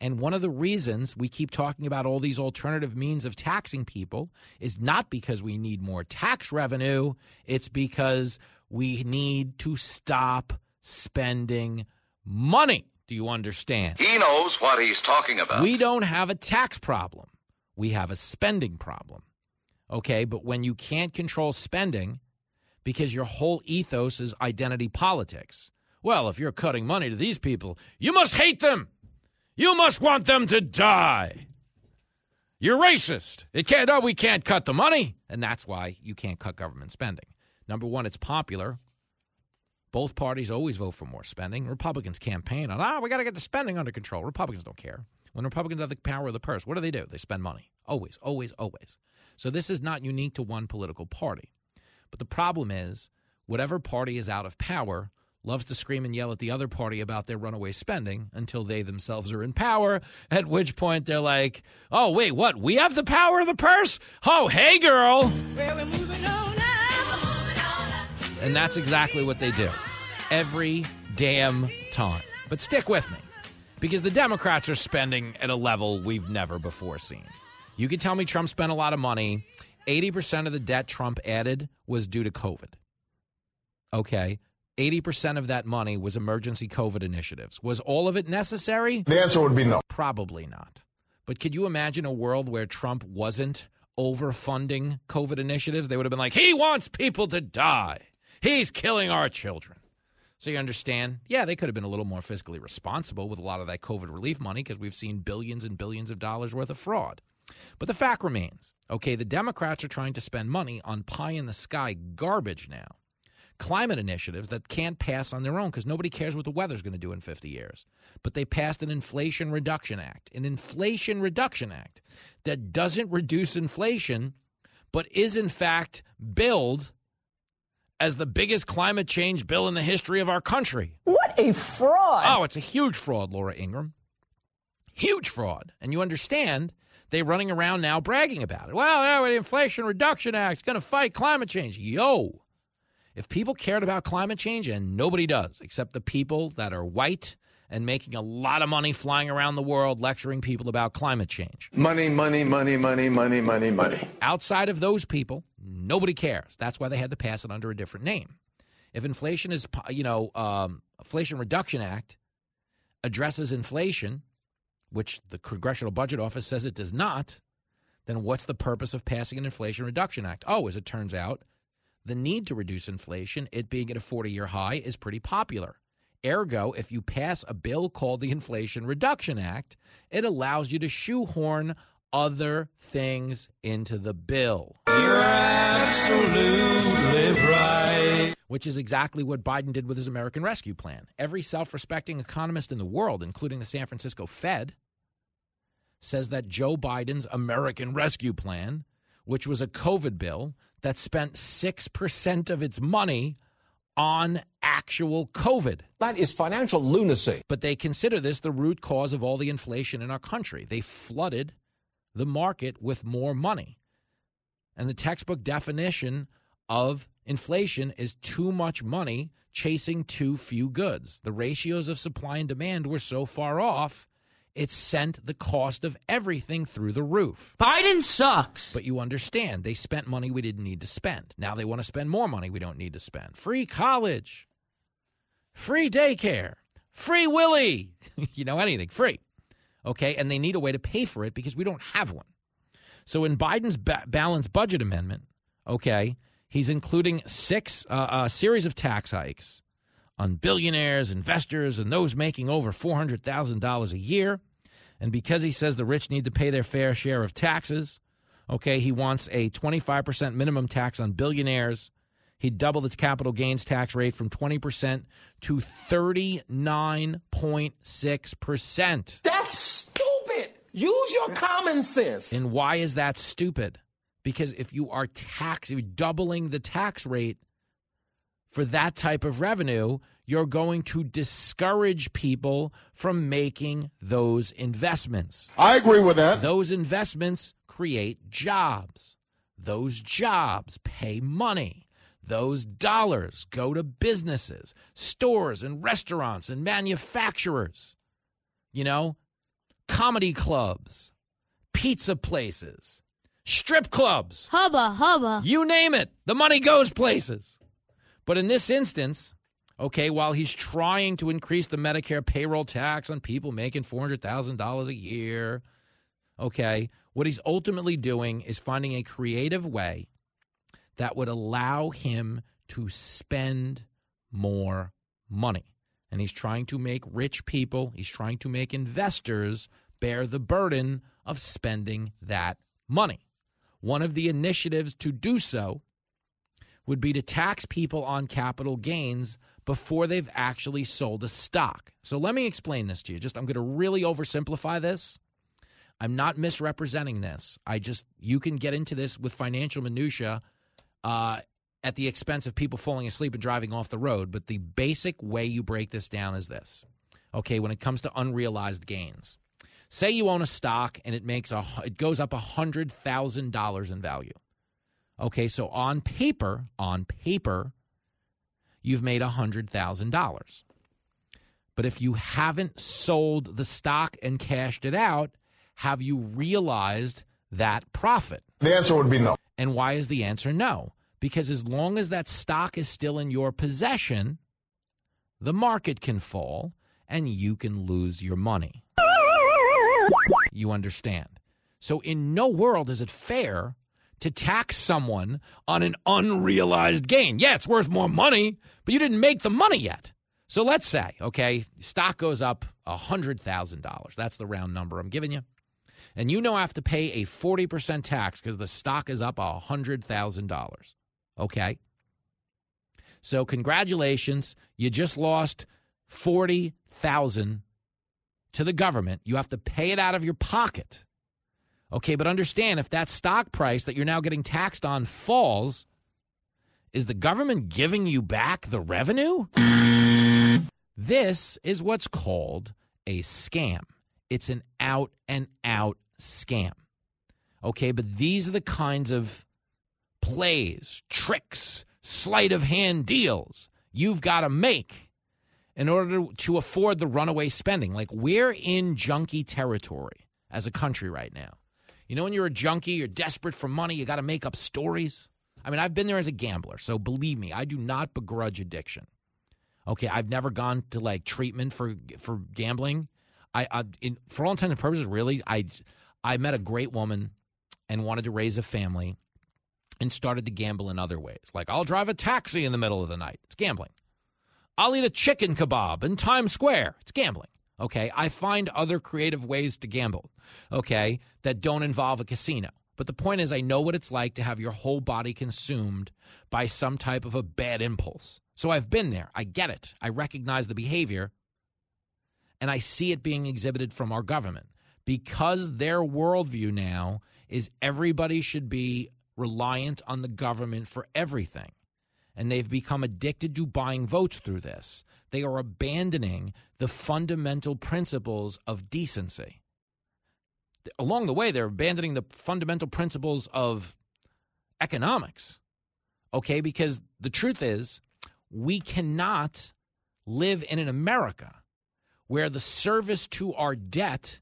And one of the reasons we keep talking about all these alternative means of taxing people is not because we need more tax revenue, it's because We need to stop spending money. Do you understand? He knows what he's talking about. We don't have a tax problem. We have a spending problem. Okay, but when you can't control spending because your whole ethos is identity politics, well, if you're cutting money to these people, you must hate them. You must want them to die. You're racist. It can't, no, we can't cut the money. And that's why you can't cut government spending. Number one, it's popular. Both parties always vote for more spending. Republicans campaign on, ah, we got to get the spending under control. Republicans don't care. When Republicans have the power of the purse, what do they do? They spend money. Always, always, always. So this is not unique to one political party. But the problem is, whatever party is out of power loves to scream and yell at the other party about their runaway spending until they themselves are in power, at which point they're like, oh, wait, what? We have the power of the purse? Oh, hey, girl. And that's exactly what they do every damn time. But stick with me because the Democrats are spending at a level we've never before seen. You can tell me Trump spent a lot of money. 80% of the debt Trump added was due to COVID. Okay. 80% of that money was emergency COVID initiatives. Was all of it necessary? The answer would be no. Probably not. But could you imagine a world where Trump wasn't overfunding COVID initiatives? They would have been like, he wants people to die. He's killing our children. So you understand? Yeah, they could have been a little more fiscally responsible with a lot of that COVID relief money because we've seen billions and billions of dollars worth of fraud. But the fact remains okay, the Democrats are trying to spend money on pie in the sky garbage now. Climate initiatives that can't pass on their own because nobody cares what the weather's going to do in 50 years. But they passed an Inflation Reduction Act, an Inflation Reduction Act that doesn't reduce inflation, but is in fact billed as the biggest climate change bill in the history of our country. What a fraud. Oh, it's a huge fraud, Laura Ingraham. Huge fraud. And you understand they're running around now bragging about it. Well, yeah, the Inflation Reduction Act is going to fight climate change. Yo, if people cared about climate change, and nobody does, except the people that are white and making a lot of money flying around the world lecturing people about climate change. Money, money, money, money, money, money, money. Outside of those people, nobody cares. That's why they had to pass it under a different name. If inflation is, you know, um, Inflation Reduction Act addresses inflation, which the Congressional Budget Office says it does not, then what's the purpose of passing an Inflation Reduction Act? Oh, as it turns out, the need to reduce inflation, it being at a 40 year high, is pretty popular. Ergo, if you pass a bill called the Inflation Reduction Act, it allows you to shoehorn other things into the bill. You're absolutely right. Which is exactly what Biden did with his American Rescue Plan. Every self respecting economist in the world, including the San Francisco Fed, says that Joe Biden's American Rescue Plan, which was a COVID bill that spent 6% of its money on actual COVID. That is financial lunacy. But they consider this the root cause of all the inflation in our country. They flooded the market with more money. And the textbook definition of inflation is too much money chasing too few goods. The ratios of supply and demand were so far off, it sent the cost of everything through the roof. Biden sucks. But you understand, they spent money we didn't need to spend. Now they want to spend more money we don't need to spend. Free college, free daycare, free Willie, you know, anything free. Okay. And they need a way to pay for it because we don't have one. So in Biden's ba- balanced budget amendment, okay, he's including six, uh, a series of tax hikes on billionaires, investors, and those making over $400,000 a year. And because he says the rich need to pay their fair share of taxes, okay, he wants a 25% minimum tax on billionaires. He'd double the capital gains tax rate from 20% to 39.6%. That's stupid. Use your common sense. And why is that stupid? Because if you are tax, you're doubling the tax rate for that type of revenue, you're going to discourage people from making those investments. I agree with that. Those investments create jobs. Those jobs pay money. Those dollars go to businesses, stores, and restaurants and manufacturers. You know, comedy clubs, pizza places, strip clubs. Hubba, hubba. You name it. The money goes places. But in this instance, okay, while he's trying to increase the Medicare payroll tax on people making $400,000 a year, okay, what he's ultimately doing is finding a creative way that would allow him to spend more money. And he's trying to make rich people, he's trying to make investors bear the burden of spending that money. One of the initiatives to do so would be to tax people on capital gains before they've actually sold a stock. So let me explain this to you. Just I'm going to really oversimplify this. I'm not misrepresenting this. I just you can get into this with financial minutia uh, at the expense of people falling asleep and driving off the road. But the basic way you break this down is this. Okay, when it comes to unrealized gains, say you own a stock and it makes a it goes up a hundred thousand dollars in value. Okay, so on paper, on paper, you've made a hundred thousand dollars. But if you haven't sold the stock and cashed it out, have you realized that profit? The answer would be no. And why is the answer no? Because as long as that stock is still in your possession, the market can fall and you can lose your money. You understand? So, in no world is it fair to tax someone on an unrealized gain. Yeah, it's worth more money, but you didn't make the money yet. So let's say, okay, stock goes up $100,000. That's the round number I'm giving you. And you now have to pay a 40% tax because the stock is up $100,000. Okay? So congratulations, you just lost 40,000 to the government. You have to pay it out of your pocket. Okay, but understand if that stock price that you're now getting taxed on falls, is the government giving you back the revenue? this is what's called a scam. It's an out and out scam. Okay, but these are the kinds of plays, tricks, sleight of hand deals you've got to make in order to, afford the runaway spending. Like, we're in junkie territory as a country right now. You know, when you're a junkie, you're desperate for money, you got to make up stories. I mean, I've been there as a gambler, so believe me, I do not begrudge addiction. Okay, I've never gone to like treatment for for gambling. I, I in, for all intents and purposes, really, I I met a great woman and wanted to raise a family and started to gamble in other ways. Like I'll drive a taxi in the middle of the night. It's gambling. I'll eat a chicken kebab in Times Square. It's gambling. Okay. I find other creative ways to gamble, okay, that don't involve a casino. But the point is, I know what it's like to have your whole body consumed by some type of a bad impulse. So I've been there. I get it. I recognize the behavior and I see it being exhibited from our government because their worldview now is everybody should be reliant on the government for everything. And they've become addicted to buying votes through this. They are abandoning the fundamental principles of decency. Along the way, they're abandoning the fundamental principles of economics. Okay, because the truth is, we cannot live in an America where the service to our debt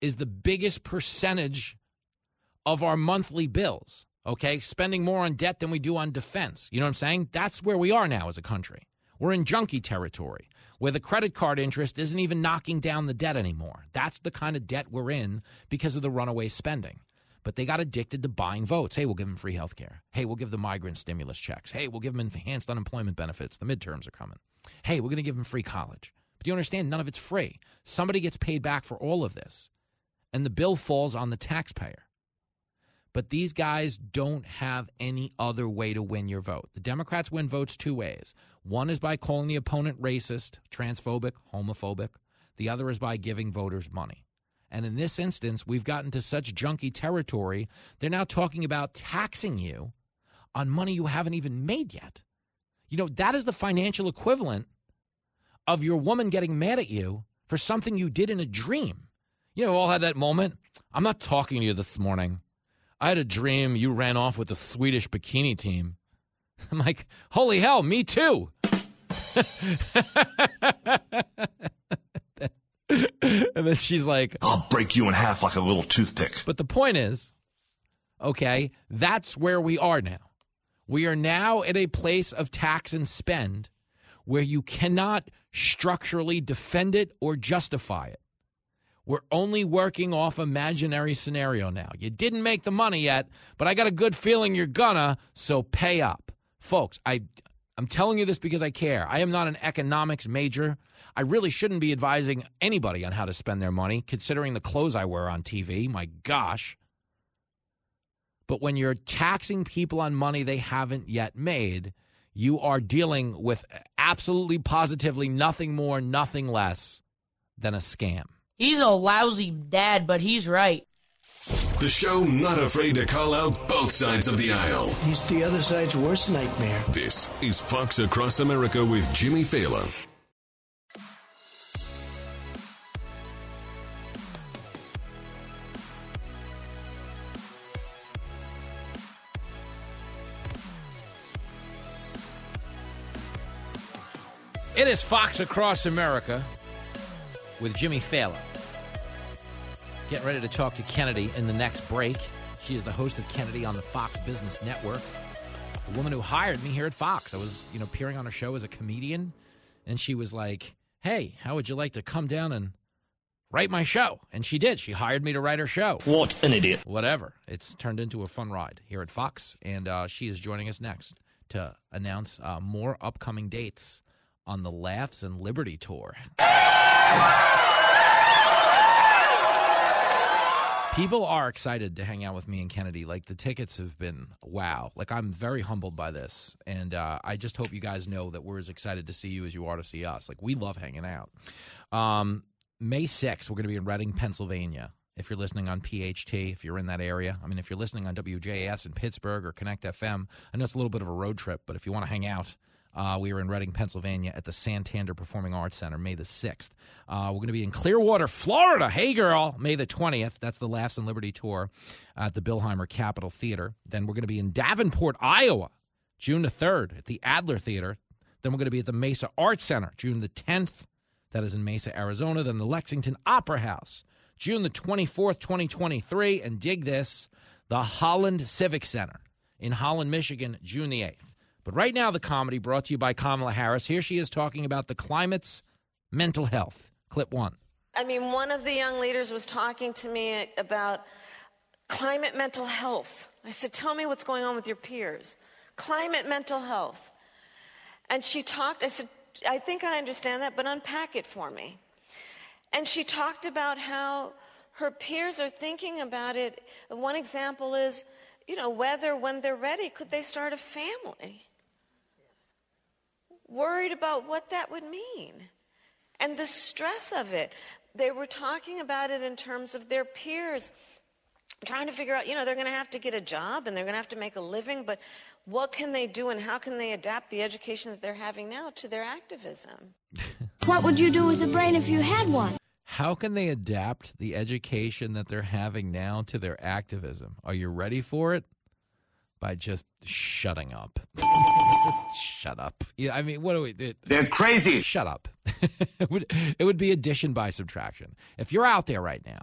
is the biggest percentage of our monthly bills. Okay, spending more on debt than we do on defense. You know what I'm saying? That's where we are now as a country. We're in junkie territory where the credit card interest isn't even knocking down the debt anymore. That's the kind of debt we're in because of the runaway spending. But they got addicted to buying votes. Hey, we'll give them free health care. Hey, we'll give the migrant stimulus checks. Hey, we'll give them enhanced unemployment benefits. The midterms are coming. Hey, we're going to give them free college. But you understand, none of it's free. Somebody gets paid back for all of this, and the bill falls on the taxpayer. But these guys don't have any other way to win your vote. The Democrats win votes two ways. One is by calling the opponent racist, transphobic, homophobic. The other is by giving voters money. And in this instance, we've gotten to such junky territory, they're now talking about taxing you on money you haven't even made yet. You know, that is the financial equivalent of your woman getting mad at you for something you did in a dream. You know, we all had that moment. I'm not talking to you this morning. I had a dream you ran off with the Swedish bikini team. I'm like, holy hell, me too. and then she's like, I'll break you in half like a little toothpick. But the point is, okay, that's where we are now. We are now at a place of tax and spend where you cannot structurally defend it or justify it. We're only working off imaginary scenario now. You didn't make the money yet, but I got a good feeling you're gonna, so pay up. Folks, I I'm telling you this because I care. I am not an economics major. I really shouldn't be advising anybody on how to spend their money, considering the clothes I wear on TV. My gosh. But when you're taxing people on money they haven't yet made, you are dealing with absolutely positively nothing more, nothing less than a scam. He's a lousy dad, but he's right. The show not afraid to call out both sides of the aisle. He's the other side's worst nightmare. This is Fox Across America with Jimmy Failla. It is Fox Across America with Jimmy Failla. Getting ready to talk to Kennedy in the next break. She is the host of Kennedy on the Fox Business Network. The woman who hired me here at Fox. I was, you know, appearing on her show as a comedian, and she was like, "Hey, how would you like to come down and write my show?" And she did. She hired me to write her show. What an idiot! Whatever. It's turned into a fun ride here at Fox, and uh, she is joining us next to announce uh, more upcoming dates on the Laughs and Liberty tour. People are excited to hang out with me and Kennedy. Like the tickets have been wow. Like I'm very humbled by this, and uh, I just hope you guys know that we're as excited to see you as you are to see us. Like we love hanging out. Um, May 6th, we're going to be in Reading, Pennsylvania. If you're listening on PHT, if you're in that area, I mean, if you're listening on WJS in Pittsburgh or Connect FM, I know it's a little bit of a road trip, but if you want to hang out, uh, we are in Reading, Pennsylvania at the Santander Performing Arts Center, May the 6th. Uh, we're going to be in Clearwater, Florida. Hey, girl, May the 20th. That's the Laughs and Liberty Tour at the Bilheimer Capitol Theater. Then we're going to be in Davenport, Iowa, June the 3rd at the Adler Theater. Then we're going to be at the Mesa Arts Center, June the 10th. That is in Mesa, Arizona. Then the Lexington Opera House, June the 24th, 2023. And dig this, the Holland Civic Center in Holland, Michigan, June the 8th. But right now, the comedy brought to you by Kamala Harris. Here she is talking about the climate's mental health. Clip one. I mean, one of the young leaders was talking to me about climate mental health. I said, Tell me what's going on with your peers. Climate mental health. And she talked, I said, I think I understand that, but unpack it for me. And she talked about how her peers are thinking about it. One example is, you know, whether when they're ready, could they start a family? Worried about what that would mean and the stress of it. They were talking about it in terms of their peers trying to figure out, you know, they're going to have to get a job and they're going to have to make a living, but what can they do and how can they adapt the education that they're having now to their activism? what would you do with a brain if you had one? How can they adapt the education that they're having now to their activism? Are you ready for it? By just shutting up. just shut up. Yeah, I mean, what do we? It, They're crazy. Shut up. it, would, it would be addition by subtraction. If you're out there right now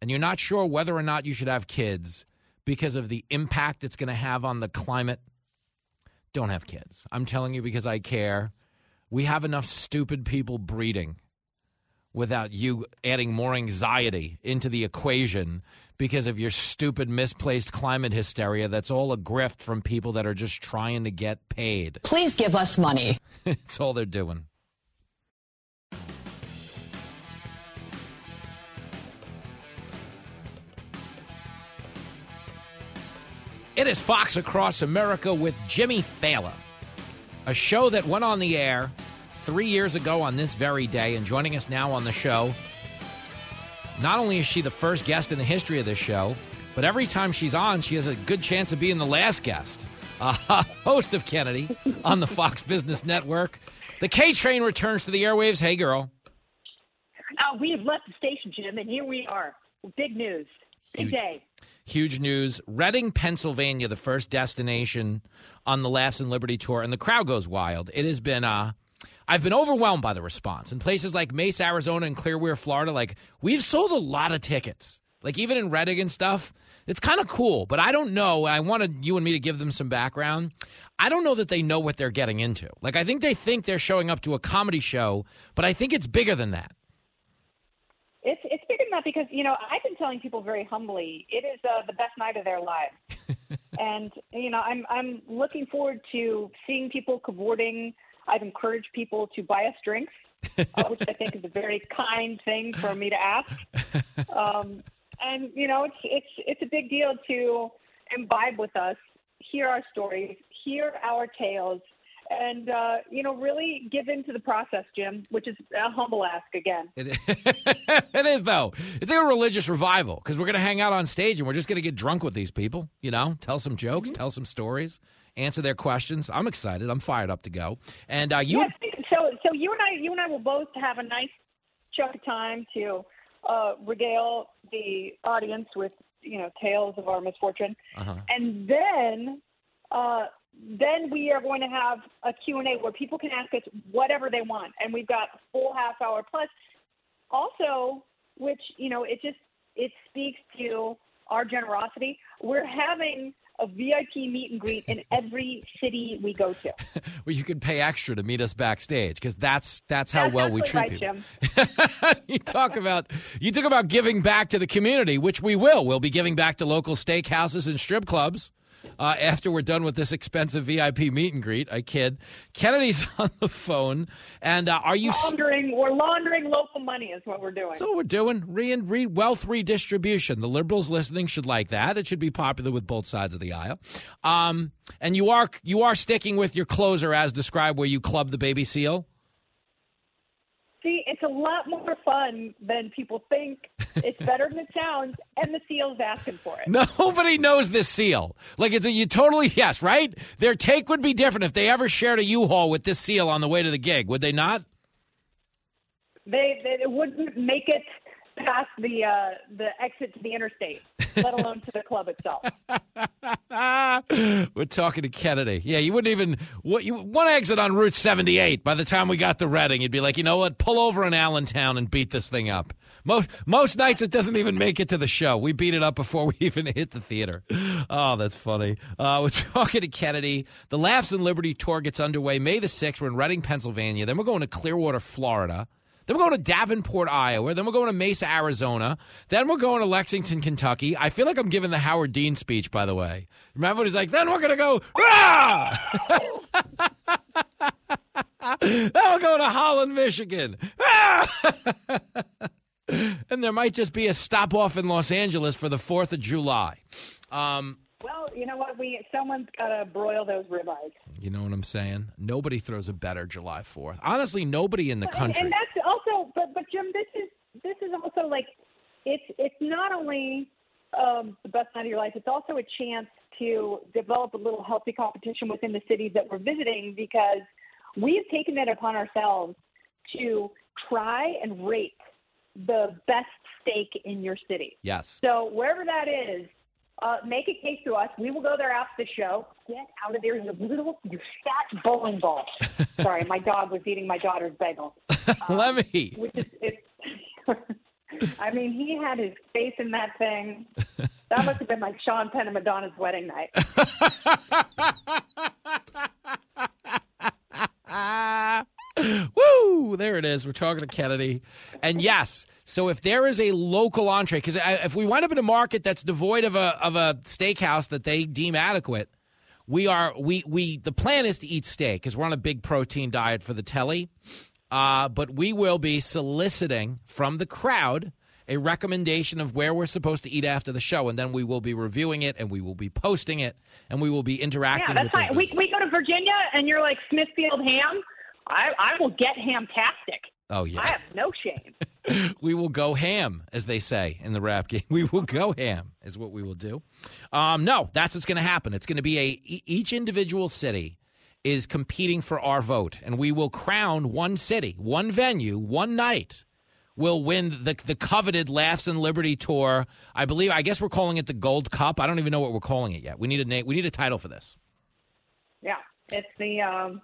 and you're not sure whether or not you should have kids because of the impact it's going to have on the climate, don't have kids. I'm telling you because I care. We have enough stupid people breeding without you adding more anxiety into the equation because of your stupid misplaced climate hysteria that's all a grift from people that are just trying to get paid. Please give us money. it's all they're doing. It is Fox Across America with Jimmy Failla, a show that went on the air three years ago on this very day, and joining us now on the show. Not only is she the first guest in the history of this show, but every time she's on, she has a good chance of being the last guest. Uh, host of Kennedy on the Fox Business Network. The K train returns to the airwaves. Hey, girl. Uh, we have left the station, Jim, and here we are. Big news. Big Huge. day. Huge news. Reading, Pennsylvania, the first destination on the Laughs and Liberty tour, and the crowd goes wild. It has been uh I've been overwhelmed by the response. In places like Mesa, Arizona and Clearwater, Florida, like we've sold a lot of tickets Like even in Reading and stuff, it's kind of cool. But I don't know. I wanted you and me to give them some background. I don't know that they know what they're getting into. Like I think they think they're showing up to a comedy show, but I think it's bigger than that. It's it's bigger than that because you know I've been telling people very humbly it is uh, the best night of their lives, and you know I'm I'm looking forward to seeing people cavorting. I've encouraged people to buy us drinks, uh, which I think is a very kind thing for me to ask. Um, and you know it's it's it's a big deal to imbibe with us, hear our stories, hear our tales, and uh, you know really give into the process, Jim, which is a humble ask again. It is, it is though. It's like a religious revival because we're going to hang out on stage and we're just going to get drunk with these people. You know, tell some jokes, tell some stories, answer their questions. I'm excited. I'm fired up to go. And uh, you, Yes, so so you and I you and I will both have a nice chunk of time to uh, regale the audience with you know tales of our misfortune, uh-huh. and then uh, then we are going to have a Q and A where people can ask us whatever they want, and we've got a full half hour plus. Also, which you know it just it speaks to our generosity. We're having a VIP meet and greet in every city we go to. well, you can pay extra to meet us backstage because that's that's how That's well we treat absolutely people. You talk about you talk about giving back to the community, which we will. We'll be giving back to local steakhouses and strip clubs uh, after we're done with this expensive VIP meet and greet. I kid. Kennedy's on the phone, and uh, are you? laundering we're laundering local money is what we're doing. So we're doing. Re- re- wealth redistribution. The liberals listening should like that. It should be popular with both sides of the aisle. Um, and you are you are sticking with your closer as described, where you club the baby seal. See, it's a lot more fun than people think. It's better than it sounds, and the seal's asking for it. Nobody knows this seal. Like it's a you totally yes, right? Their take would be different if they ever shared a U-Haul with this seal on the way to the gig, would they not? They, they wouldn't make it past the uh, the exit to the interstate, let alone to the club itself. We're talking to Kennedy. Yeah, you wouldn't even what you one exit on Route 78. By the time we got to Reading, you'd be like, you know what? Pull over in Allentown and beat this thing up. Most most nights it doesn't even make it to the show. We beat it up before we even hit the theater. Oh, that's funny. Uh, we're talking to Kennedy. The Laughs and Liberty tour gets underway May the 6th. We're in Reading, Pennsylvania. Then we're going to Clearwater, Florida. Then we're going to Davenport, Iowa. Then we're going to Mesa, Arizona. Then we're going to Lexington, Kentucky. I feel like I'm giving the Howard Dean speech, by the way. Remember he's like, then we're going to go, "Rah!" then we're going to Holland, Michigan. "Ah!" and there might just be a stop off in Los Angeles for the 4th of July. Um, Well, you know what? We someone's got to broil those ribeyes. you know what I'm saying? Nobody throws a better July 4th. Honestly, nobody in the And- country. And, that's also, but but Jim, this is this is also like it's it's not only um, the best night of your life. It's also a chance to develop a little healthy competition within the cities that we're visiting because we've taken it upon ourselves to try and rate the best steak in your city. yes. So wherever that is, uh, make a case to us. We will go there after the show. Get out of there, you little you fat bowling ball. Sorry, my dog was eating my daughter's bagel. Let me. Which is, it's, I mean, he had his face in that thing. That must have been like Sean Penn and Madonna's wedding night. There it is. We're talking to Kennedy. And yes, so if there is a local entree, because if we wind up in a market that's devoid of a of a steakhouse that they deem adequate, we are we we the plan is to eat steak because we're on a big protein diet for the telly. Uh, but we will be soliciting from the crowd a recommendation of where we're supposed to eat after the show, and then we will be reviewing it, and we will be posting it, and we will be interacting. Yeah, that's fine. We, we go to Virginia and you're like Smithfield ham. I, I will get hamtastic. Oh yeah. I have no shame. we will go ham, as they say in the rap game. We will go ham, is what we will do. Um, no, that's what's going to happen. It's going to be a each individual city is competing for our vote, and we will crown one city, one venue, one night. Will win the the coveted Laughs and Liberty tour. I believe. I guess we're calling it the Gold Cup. I don't even know what we're calling it yet. We need a name. We need a title for this. Yeah, it's the um,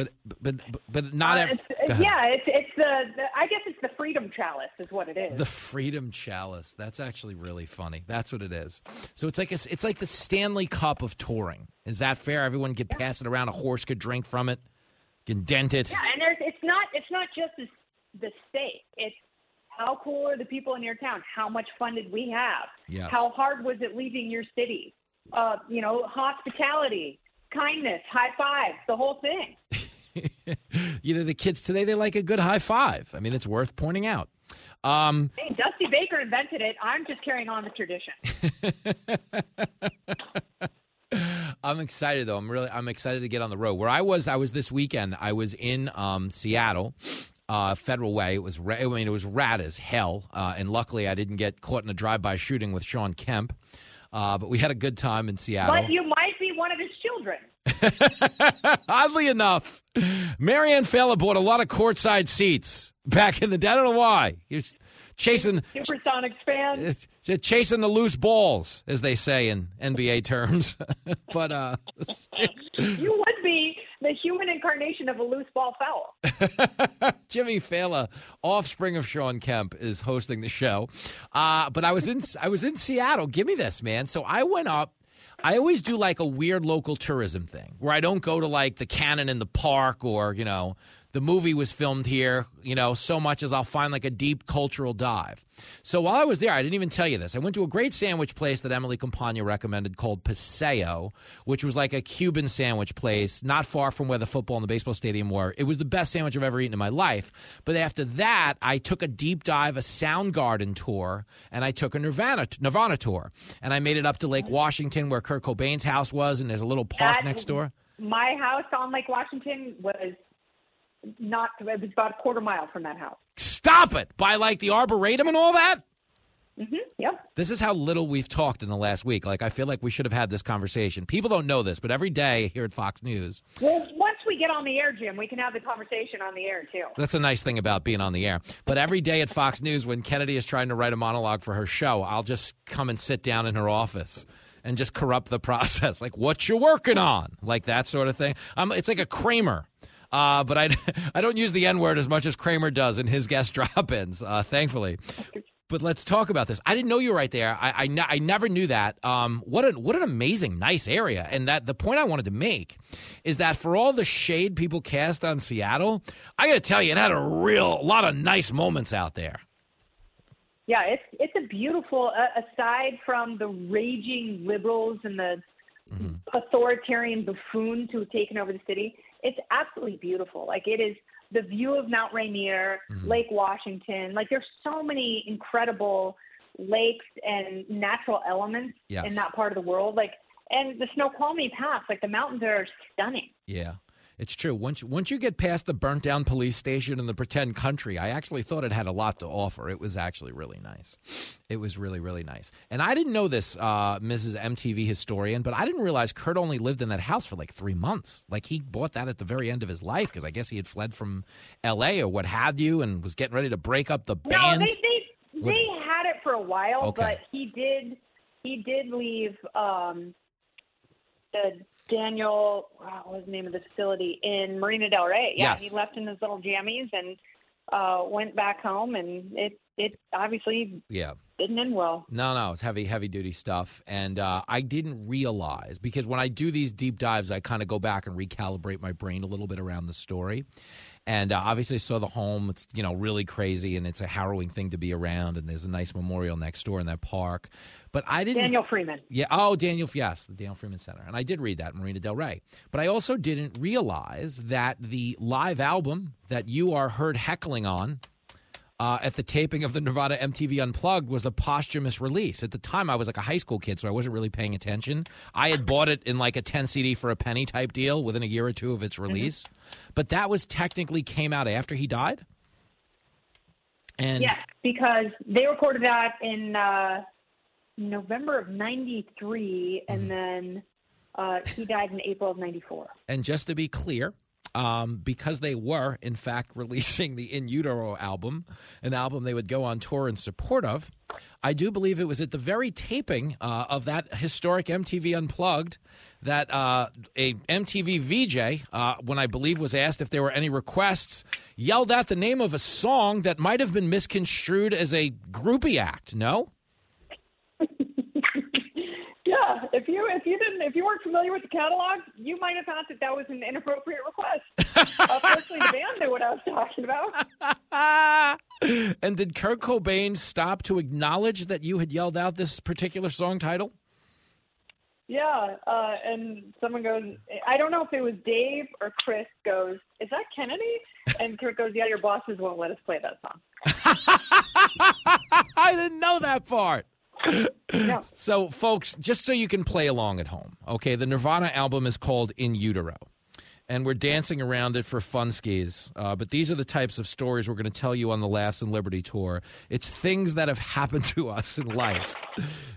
But but but, not Uh, ev- it's, yeah, it's it's the, the I guess it's the freedom chalice is what it is. The Freedom Chalice. That's actually really funny. That's what it is. So it's like a, it's like the Stanley Cup of touring. Is that fair? Everyone can pass it around. A horse could drink from it. Can dent it. yeah, and there's it's not it's not just the, the stake. It's how cool are the people in your town? How much fun did we have? Yes. How hard was it leaving your city? Uh, you know, hospitality, kindness, high fives, the whole thing. you know the kids today they like a good high five. I mean it's worth pointing out. Um, Hey, Dusty Baker invented it. I'm just carrying on the tradition. I'm excited though. I'm really I'm excited to get on the road. Where I was, I was this weekend. I was in um, Seattle, uh, Federal Way. It was ra- I mean it was rad as hell, uh, and luckily I didn't get caught in a drive-by shooting with Shawn Kemp. Uh, but we had a good time in Seattle. But you might be one of children. Oddly enough, Marianne Failla bought a lot of courtside seats back in the day. I don't know why. He was chasing Supersonics fan. chasing the loose balls, as they say in NBA terms. but uh, You would be the human incarnation of a loose ball foul. Jimmy Failla, offspring of Shawn Kemp, is hosting the show. Uh, but I was in I was in Seattle. Give me this, man. So I went up. I always do like a weird local tourism thing where I don't go to like the cannon in the park or, you know, the movie was filmed here, you know, so much as I'll find like a deep cultural dive. So while I was there, I didn't even tell you this. I went to a great sandwich place that Emily Compagno recommended called Paseo, which was like a Cuban sandwich place not far from where the football and the baseball stadium were. It was the best sandwich I've ever eaten in my life. But after that, I took a deep dive, a Soundgarden tour, and I took a Nirvana Nirvana tour, and I made it up to Lake Washington where Kurt Cobain's house was, and there's a little park That- next door. My house on Lake Washington was not. It was about a quarter mile from that house. Stop it! By like the arboretum and all that. Mm-hmm. Yep. This is how little we've talked in the last week. Like I feel like we should have had this conversation. People don't know this, but every day here at Fox News, Well, once we get on the air, Jim, we can have the conversation on the air too. That's a nice thing about being on the air. But every day at Fox News, when Kennedy is trying to write a monologue for her show, I'll just come and sit down in her office and just corrupt the process. Like, what you're working on? Like that sort of thing. Um, it's like a Kramer. Uh, but I, I don't use the N word as much as Kramer does in his guest drop ins, uh, thankfully. But let's talk about this. I didn't know you were right there. I, I, I never knew that. Um, what an what an amazing, nice area. And that the point I wanted to make is that for all the shade people cast on Seattle, I got to tell you, it had a real lot of nice moments out there. Yeah, it's it's a beautiful. Uh, aside from the raging liberals and the authoritarian buffoons who have taken over the city, it's absolutely beautiful. Like it is the view of Mount Rainier, mm-hmm. Lake Washington. Like there's so many incredible lakes and natural elements Yes. in that part of the world. Like and the Snoqualmie Pass, like the mountains are stunning. Yeah. It's true. Once once you get past the burnt down police station and the pretend country, I actually thought it had a lot to offer. It was actually really nice. It was really really nice. And I didn't know this, uh, Mrs. MTV historian, but I didn't realize Kurt only lived in that house for like three months. Like he bought that at the very end of his life because I guess he had fled from L.A. or what have you, and was getting ready to break up the band. No, they they they had it for a while, Okay. but he did he did leave um the Daniel wow, what was the name of the facility in Marina Del Rey. Yeah, Yes. he left in his little jammies and uh went back home and it it obviously yeah. didn't end well. No, no, it's heavy, heavy duty stuff. And uh, I didn't realize because when I do these deep dives, I kind of go back and recalibrate my brain a little bit around the story. And uh, obviously, saw the home. It's you know really crazy, and it's a harrowing thing to be around. And there's a nice memorial next door in that park. But I didn't. Daniel Freeman. Yeah. Oh, Daniel. Yes, the Daniel Freeman Center. And I did read that Marina Del Rey. But I also didn't realize that the live album that you are heard heckling on uh, at the taping of the Nirvana MTV Unplugged was a posthumous release. At the time, I was like a high school kid, so I wasn't really paying attention. I had bought it in like a 10 CD for a penny type deal within a year or two of its release. But that was technically came out after he died. And yes, because they recorded that in uh November of '93, Mm-hmm. and then uh he died in April of '94. And just to be clear, um, because they were, in fact, releasing the In Utero album, an album they would go on tour in support of. I do believe it was at the very taping uh, of that historic MTV Unplugged that uh, a MTV VJ, uh, when I believe was asked if there were any requests, yelled out the name of a song that might have been misconstrued as a groupie act. No? Yeah, if you if you didn't if you weren't familiar with the catalog, you might have thought that that was an inappropriate request. fortunately, the band knew what I was talking about. and did Kurt Cobain stop to acknowledge that you had yelled out this particular song title? Yeah, uh, and someone goes, I don't know if it was Dave or Chris goes, is that Kennedy? And Kurt goes, yeah, your bosses won't let us play that song. I didn't know that part. No. So, folks, just so you can play along at home, okay, the Nirvana album is called In Utero. And we're dancing around it for fun skis. Uh, but these are the types of stories we're going to tell you on the Laughs and Liberty tour. It's things that have happened to us in life.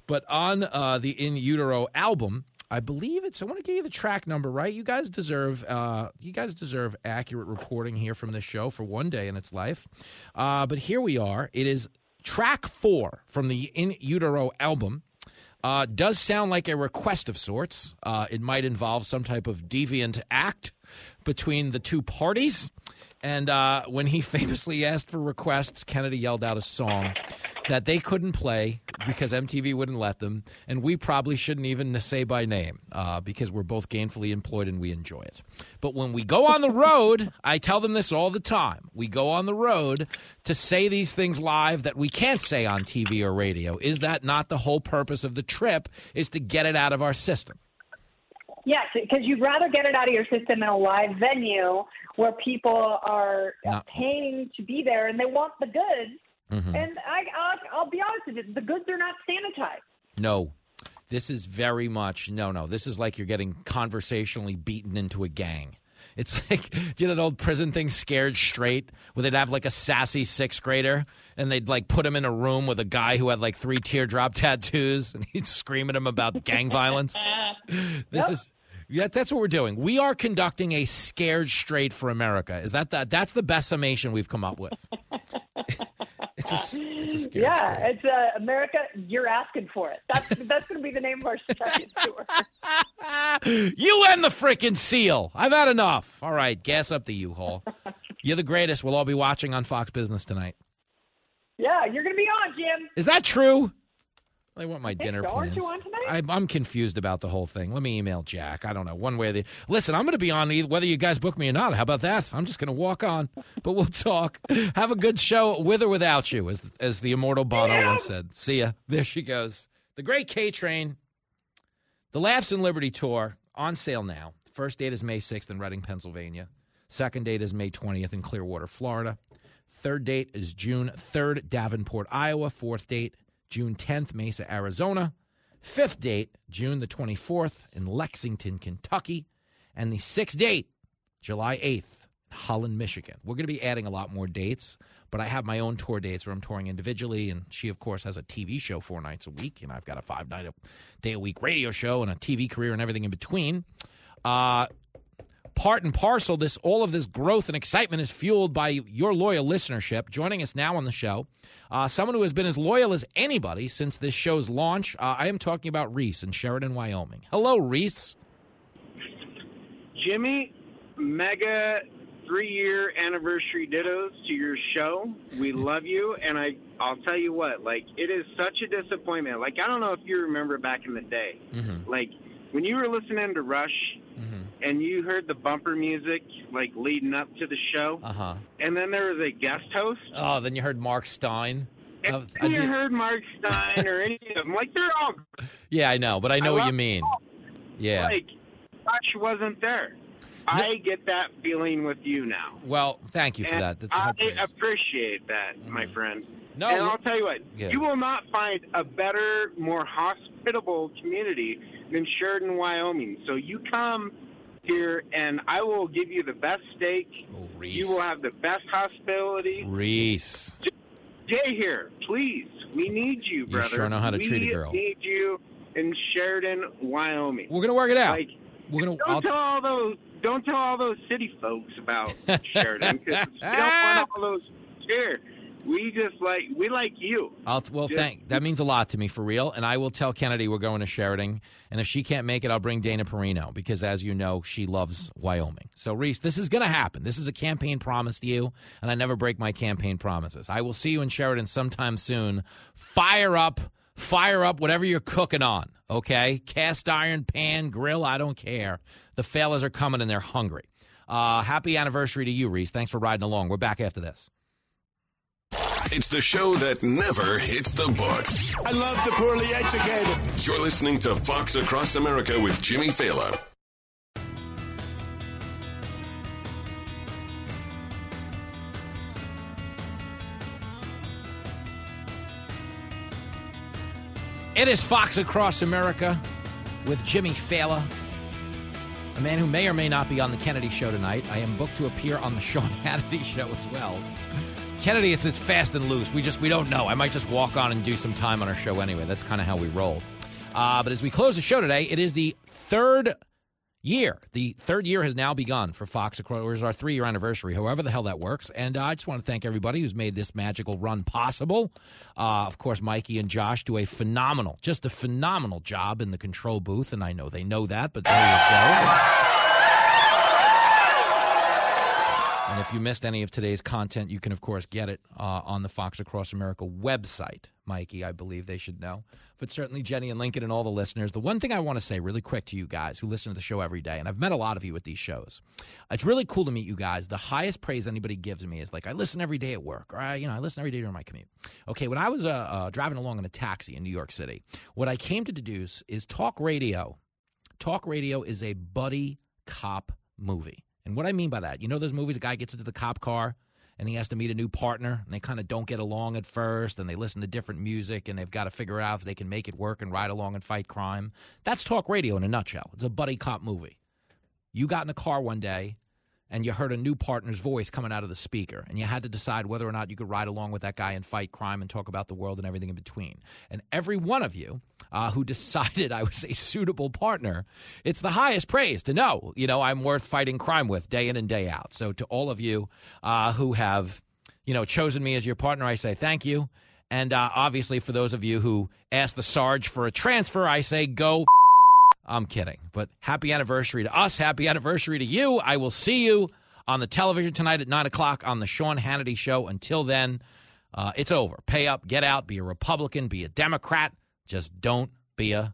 but on uh, the In Utero album, I believe it's. I want to give you the track number, right? You guys deserve. Uh, you guys deserve accurate reporting here from this show for one day in its life. Uh, but here we are. It is track four from the In Utero album. Uh, does sound like a request of sorts. Uh, it might involve some type of deviant act between the two parties. And uh, when he famously asked for requests, Kennedy yelled out a song that they couldn't play because MTV wouldn't let them. And we probably shouldn't even say by name uh, because we're both gainfully employed and we enjoy it. But when we go on the road, I tell them this all the time. We go on the road to say these things live that we can't say on TV or radio. Is that not the whole purpose of the trip? Is to get it out of our system? Yes, because you'd rather get it out of your system in a live venue where people are Not- paying to be there and they want the goods. Mhm. And I, I'll, I'll be honest with you, the goods are not sanitized. No. This is very much no, no. This is like you're getting conversationally beaten into a gang. It's like do you know that old prison thing, Scared Straight, where they'd have like a sassy sixth grader and they'd like put him in a room with a guy who had like three teardrop tattoos and he'd scream at him about gang violence. This Yep. is yeah, that's what we're doing. We are conducting a Scared Straight for America. Is that the, that's the best summation we've come up with? It's a it's a Scared yeah, Straight. it's uh, America. You're asking for it. That's that's going to be the name of our second tour. You and the frickin' seal. I've had enough. All right, gas up the U-Haul. You're the greatest. We'll all be watching on Fox Business tonight. Yeah, you're going to be on, Jim. Is that true? I want my dinner so. Aren't plans. you on tonight? I, I'm confused about the whole thing. Let me email Jack. I don't know one way or the. Listen, I'm going to be on either, whether you guys book me or not. How about that? I'm just going to walk on, but we'll talk. Have a good show with or without you, as as the immortal Bono once said. See ya. There she goes. The Great K Train. The Laughs and Liberty tour on sale now. First date is May 6th in Reading, Pennsylvania. Second date is May 20th in Clearwater, Florida. Third date is June 3rd, Davenport, Iowa. Fourth date, June 10th, Mesa, Arizona. Fifth date, June the 24th in Lexington, Kentucky. And the sixth date, July 8th, Holland, Michigan. We're going to be adding a lot more dates, but I have my own tour dates where I'm touring individually. And she, of course, has a TV show four nights a week. And I've got a five night a day a week radio show and a TV career and everything in between. Uh, part and parcel this all of this growth and excitement is fueled by your loyal listenership joining us now on the show uh, someone who has been as loyal as anybody since this show's launch uh, i am talking about reese in sheridan wyoming hello reese Jimmy, mega three year anniversary dittos to your show. We love you, and I I'll tell you what, like it is such a disappointment. Like I don't know if you remember back in the day, mm-hmm. like when you were listening to Rush. And you heard the bumper music like leading up to the show, uh-huh and then there was a guest host. oh then you heard mark steyn And Uh, then you did- heard Mark Steyn or any of them. Like they're all yeah i know but i know I what you mean yeah like Rush wasn't there. I get that feeling with you now. well thank you for And that that's I appreciate that, my friend. No, and I'll tell you what, Yeah. you will not find a better, more hospitable community than Sheridan, Wyoming. So you come here, and I will give you the best steak. Oh, you will have the best hospitality. reese Stay here, please. We need you, brother. You brother. sure know how to we treat a girl. We need you in Sheridan, Wyoming. we're gonna work it out Like, we're gonna. Don't I'll, tell all those. Don't tell all those city folks about Sheridan because we don't want all those here. We just like we like you. I'll, well, Just- thank. That means a lot to me for real. And I will tell Kennedy we're going to Sheridan. And if she can't make it, I'll bring Dana Perino because, as you know, she loves Wyoming. So, Reese, this is going to happen. This is a campaign promise to you, and I never break my campaign promises. I will see you in Sheridan sometime soon. Fire up, fire up whatever you're cooking on. Okay, cast iron, pan, grill. I don't care. The Faillas are coming and they're hungry. Uh, happy anniversary to you, Reese. Thanks for riding along. We're back after this. It's the show that never hits the books. I love the poorly educated. You're listening to Fox Across America with Jimmy Failla. It is Fox Across America with Jimmy Failla, a man who may or may not be on the Kennedy Show tonight. I am booked to appear on the Sean Hannity Show as well. Kennedy, it's it's fast and loose. We just we don't know. I might just walk on and do some time on our show anyway. That's kind of how we roll. Uh, but as we close the show today, it is the third year. The third year has now begun for Fox. It was our three year anniversary, however the hell that works. And uh, I just want to thank everybody who's made this magical run possible. Uh, of course, Mikey and Josh do a phenomenal, just a phenomenal job in the control booth, and I know they know that. But there you go. And if you missed any of today's content, you can, of course, get it uh, on the Fox Across America website. Mikey, I believe they should know. But certainly, Jenny and Lincoln and all the listeners. The one thing I want to say really quick to you guys who listen to the show every day, and I've met a lot of you at these shows. It's really cool to meet you guys. The highest praise anybody gives me is like, I listen every day at work, or I, you know, I listen every day during my commute. Okay, when I was uh, uh, driving along in a taxi in New York City, what I came to deduce is talk radio. Talk radio is a buddy cop movie. And what I mean by that, you know, those movies, a guy gets into the cop car and he has to meet a new partner and they kind of don't get along at first and they listen to different music and they've got to figure out if they can make it work and ride along and fight crime. That's talk radio in a nutshell. It's a buddy cop movie. You got in a car one day and you heard a new partner's voice coming out of the speaker and you had to decide whether or not you could ride along with that guy and fight crime and talk about the world and everything in between. And every one of you uh, who decided I was a suitable partner, it's the highest praise to know, you know, I'm worth fighting crime with day in and day out. So to all of you uh, who have, you know, chosen me as your partner, I say thank you. And uh, obviously, for those of you who asked the Sarge for a transfer, I say go. I'm kidding. But happy anniversary to us. Happy anniversary to you. I will see you on the television tonight at 9 o'clock on the Sean Hannity Show. Until then, uh, it's over. Pay up, get out, be a Republican, be a Democrat. Just don't be a.